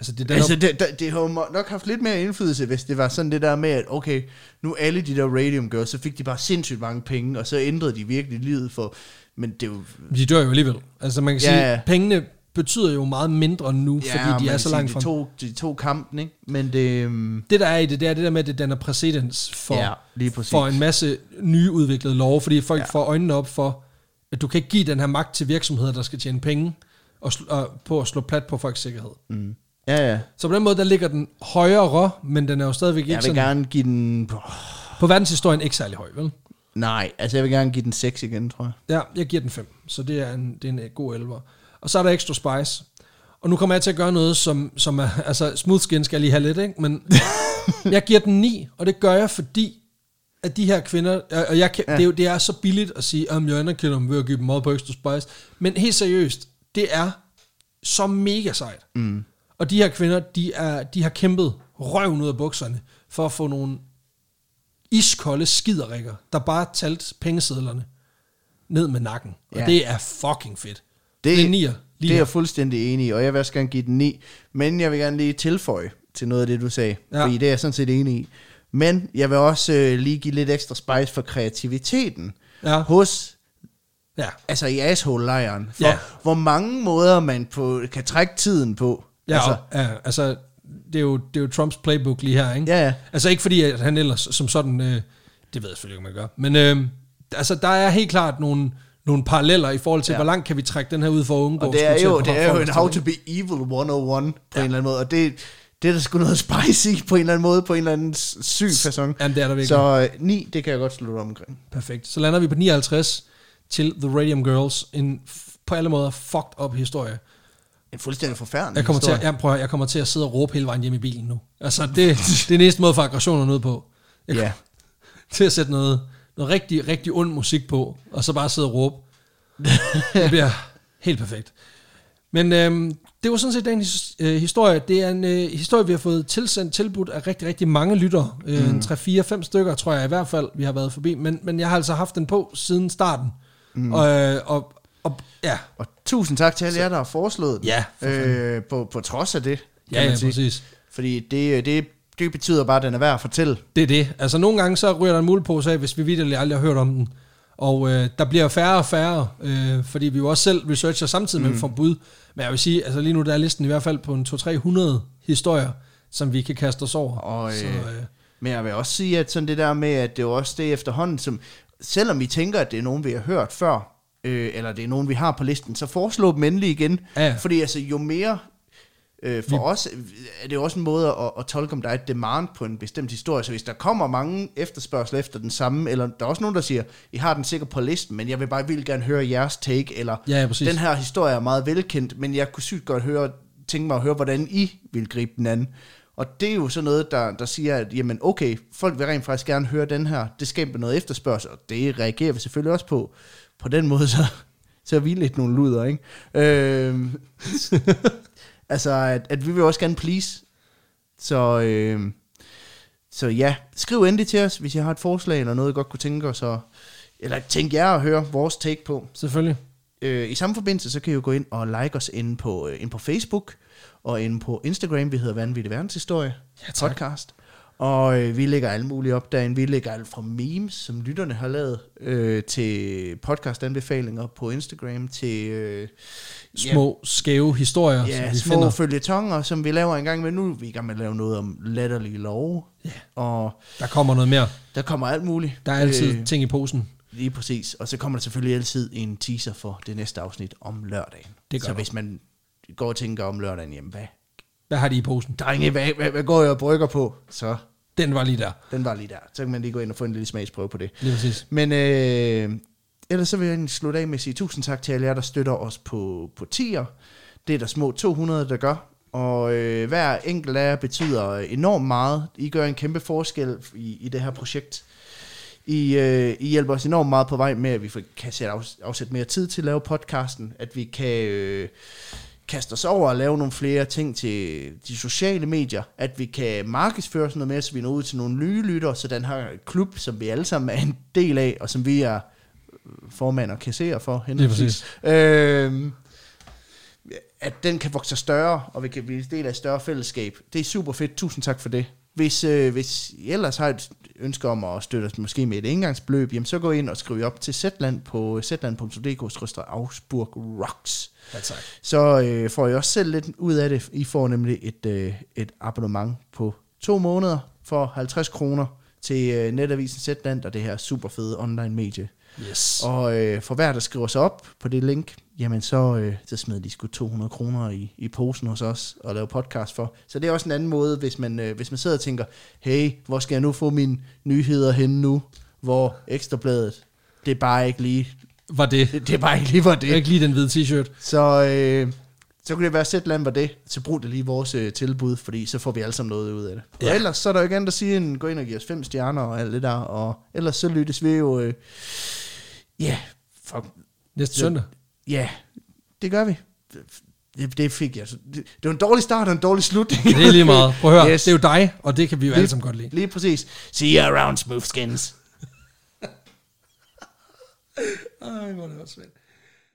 Altså det er den altså, det, det, det har jo nok haft lidt mere indflydelse, hvis det var sådan det der med, at okay, nu alle de der Radium Girls, så fik de bare sindssygt mange penge, og så ændrede de virkelig livet for, men det er jo, de dør jo alligevel. Altså man kan Ja, sige, ja. pengene betyder jo meget mindre nu, ja, fordi de er så langt fra... De to, de to kampen, ikke? Men det... Um... Det, der er i det, det er det der med, at det danner præcedens for, ja, lige præcis. for en masse nyudviklede lov, fordi folk ja. får øjnene op for, at du kan ikke give den her magt til virksomheder, der skal tjene penge, og, og på at slå plat på folks sikkerhed. Mm. Ja, ja. Så på den måde, der ligger den højere, men den er jo stadigvæk ikke Jeg vil sådan... gerne give den... På verdenshistorien ikke særlig høj, vel? Nej, altså jeg vil gerne give den 6 igen, tror jeg. Ja, jeg giver den 5, så det er en, det er en øh, god 11. Og så er der Extra Spice. Og nu kommer jeg til at gøre noget, som, som er... Altså, Smooth Skin skal jeg lige have lidt, ikke? Men [LAUGHS] jeg giver den 9, og det gør jeg, fordi at de her kvinder... Og jeg kan, ja. det, er jo, det er så billigt at sige, at jeg anerkender dem ved at give dem meget på Extra Spice. Men helt seriøst, det er så mega sejt. Mm. Og de her kvinder, de, er, de har kæmpet røven ud af bukserne for at få nogle iskolde skiderikker, der bare talt pengesedlerne ned med nakken. Og Ja. det er fucking fedt. Det, Det er nier, lige det er her. jeg fuldstændig enig i, og jeg vil også gerne give den 9. Men jeg vil gerne lige tilføje til noget af det, du sagde. Ja. Ja. Fordi det er jeg sådan set enig i. Men jeg vil også øh, lige give lidt ekstra spice for kreativiteten Ja. hos, Ja. altså i asshole-lejren. For Ja. hvor mange måder man på, kan trække tiden på. Ja, altså, ja, altså det, er jo, det er jo Trumps playbook lige her, ikke? ja, ja. Altså ikke fordi, at han ellers som sådan, øh, det ved jeg selvfølgelig ikke, man gør, men øh, altså der er helt klart nogle, nogle paralleller i forhold til, ja. Hvor langt kan vi trække den her ud for at undgå Og det er jo, det er jo en how to be evil 101 på ja. en eller anden måde. Og det, det er der sgu noget [LAUGHS] spicy på en eller anden måde, på en eller anden syg façon. Jamen, det er der virkelig. Så øh, 9, det kan jeg godt slutte omkring. Perfekt. Så lander vi på 59 til The Radium Girls. En på alle måder fucked up historie. En fuldstændig forfærdelig Jeg kommer, til historie. at, jeg, prøver, jeg kommer til at sidde og råbe hele vejen hjem i bilen nu. Altså, det, [LAUGHS] det er næste måde for aggressioner ud på. Jeg Ja. [LAUGHS] til at sætte noget, noget rigtig, rigtig ond musik på, og så bare sidde og råbe. Det bliver [LAUGHS] helt perfekt. Men øhm, det var sådan set dagens øh, historie. Det er en øh, historie, vi har fået tilsendt tilbudt af rigtig, rigtig mange lyttere. Øh, mm. 3-4-5 stykker, tror jeg i hvert fald, vi har været forbi. Men, men jeg har altså haft den på siden starten. Mm. Og, øh, og, og ja, Og tusind tak til alle jer, der har foreslået den. Ja, for øh, på, på trods af det, kan ja, ja man sige. præcis. Fordi det, det, det betyder bare, at den er værd at fortælle. Det er det. Altså nogle gange så ryger der en mulepose af, hvis vi vidderligt aldrig har hørt om den. Og øh, der bliver færre og færre, øh, fordi vi jo også selv researcher samtidig med mm. forbud. Men jeg vil sige, altså lige nu der er listen i hvert fald på en 200-300 historier, som vi kan kaste os over. Og, så, øh, øh, Men jeg vil også sige, at sådan det der med, at det er jo også det efterhånden, som selvom vi tænker, at det er nogen, vi har hørt før, øh, eller det er nogen, vi har på listen, så foreslå dem endelig igen. Ja. Fordi altså, jo mere øh, for Vi- os er det jo også en måde at, at tolke, om der er et demand på en bestemt historie. Så hvis der kommer mange efterspørgsel efter den samme, eller der er også nogen, der siger, I har den sikkert på listen, men jeg vil bare vildt gerne høre jeres take, eller Ja, ja, præcis. den her historie er meget velkendt, men jeg kunne sygt godt høre, tænke mig at høre, hvordan I vil gribe den an. Og det er jo sådan noget, der, der siger, at jamen okay, folk vil rent faktisk gerne høre den her. Det skaber noget efterspørgsel, og det reagerer vi selvfølgelig også på. På den måde, så, så er vi lidt nogle luder, ikke? Øhm, altså, at, at vi vil også gerne please. Så, øh, så ja, skriv endelig til os, hvis I har et forslag eller noget, I godt kunne tænke os, og, eller tænk jer at høre vores take på. selvfølgelig. Øh, I samme forbindelse, så kan I jo gå ind og like os inde på, øh, inde på Facebook, og inde på Instagram, vi hedder Vanvittig Verdenshistorie Ja, tak. podcast. Og øh, vi lægger alt muligt op derinde. Vi lægger alt fra memes, som lytterne har lavet, øh, til podcastanbefalinger på Instagram, til øh, Små, skæve historier, ja, som vi små finder. følgetonger, som vi laver en gang med. Nu er vi i gang med at lave noget om latterlige love. Ja. Og Der kommer noget mere. der kommer alt muligt. Der er altid Øh, ting i posen. Lige præcis. Og så kommer der selvfølgelig altid en teaser for det næste afsnit om lørdagen. Det gør så der. hvis man går og tænker om lørdagen, jamen hvad? Hvad har de i posen? Drenge, hvad, hvad, hvad går jeg og brygger på? Så Den var lige der. den var lige der. Så kan man lige gå ind og få en lille smagsprøve på det. Lige præcis. Men øh, ellers så vil jeg slutte af med at sige tusind tak til alle jer, der støtter os på, på tier. Det er der små 200, der gør. Og øh, hver enkelt af jer betyder enormt meget. I gør en kæmpe forskel i, i det her projekt. I, øh, I hjælper os enormt meget på vej med, at vi kan sætte afs- afsætte mere tid til at lave podcasten. At vi kan øh, kaste os over og lave nogle flere ting til de sociale medier. At vi kan markedsføre sådan noget mere, så vi når ud til nogle nye lyttere. Så den her klub, som vi alle sammen er en del af, og som vi er formand og kasserer for. Præcis. Øh, at den kan vokse sig større, og vi kan blive en del af et større fællesskab. Det er super fedt. Tusind tak for det. Hvis, øh, hvis I ellers har et ønsker om at støtte os måske med et engangsbeløb, jamen så gå ind og skriv op til Zetland på zetland.dk-ausburg rocks. Ja, tak. Så øh, får I også selv lidt ud af det. I får nemlig et, øh, et abonnement på to måneder for 50 kroner til øh, netavisen Zetland og det her super fede online medie. Yes. Og øh, for hver, der skriver sig op på det link, jamen så, øh, så smider de sgu 200 kroner i, i posen hos os og laver podcast for. Så det er også en anden måde, hvis man, øh, hvis man sidder og tænker, hey, hvor skal jeg nu få mine nyheder henne nu, hvor Ekstrabladet, det er bare ikke lige, Var det. det, det er bare ikke lige for Det er det. ikke lige den hvide t-shirt. Så, øh, så kunne det være sæt land var det, så brug det lige vores øh, tilbud, fordi så får vi alle sammen noget ud af det. Ja. Og ellers så er der jo ikke andet at sige, end gå ind og give os fem stjerner og alt det der, og ellers så lyttes vi jo, øh, ja, fuck, Næste søndag. Ja, det gør vi. Det, det fik jeg. Det, det var en dårlig start og en dårlig slutning. Det er lige meget. Prøv at høre, Yes. det er jo dig, og det kan vi jo Lige- alle sammen godt lide. Lige præcis. See you around, smooth skins. [LAUGHS] Ej, hvor er det også svært.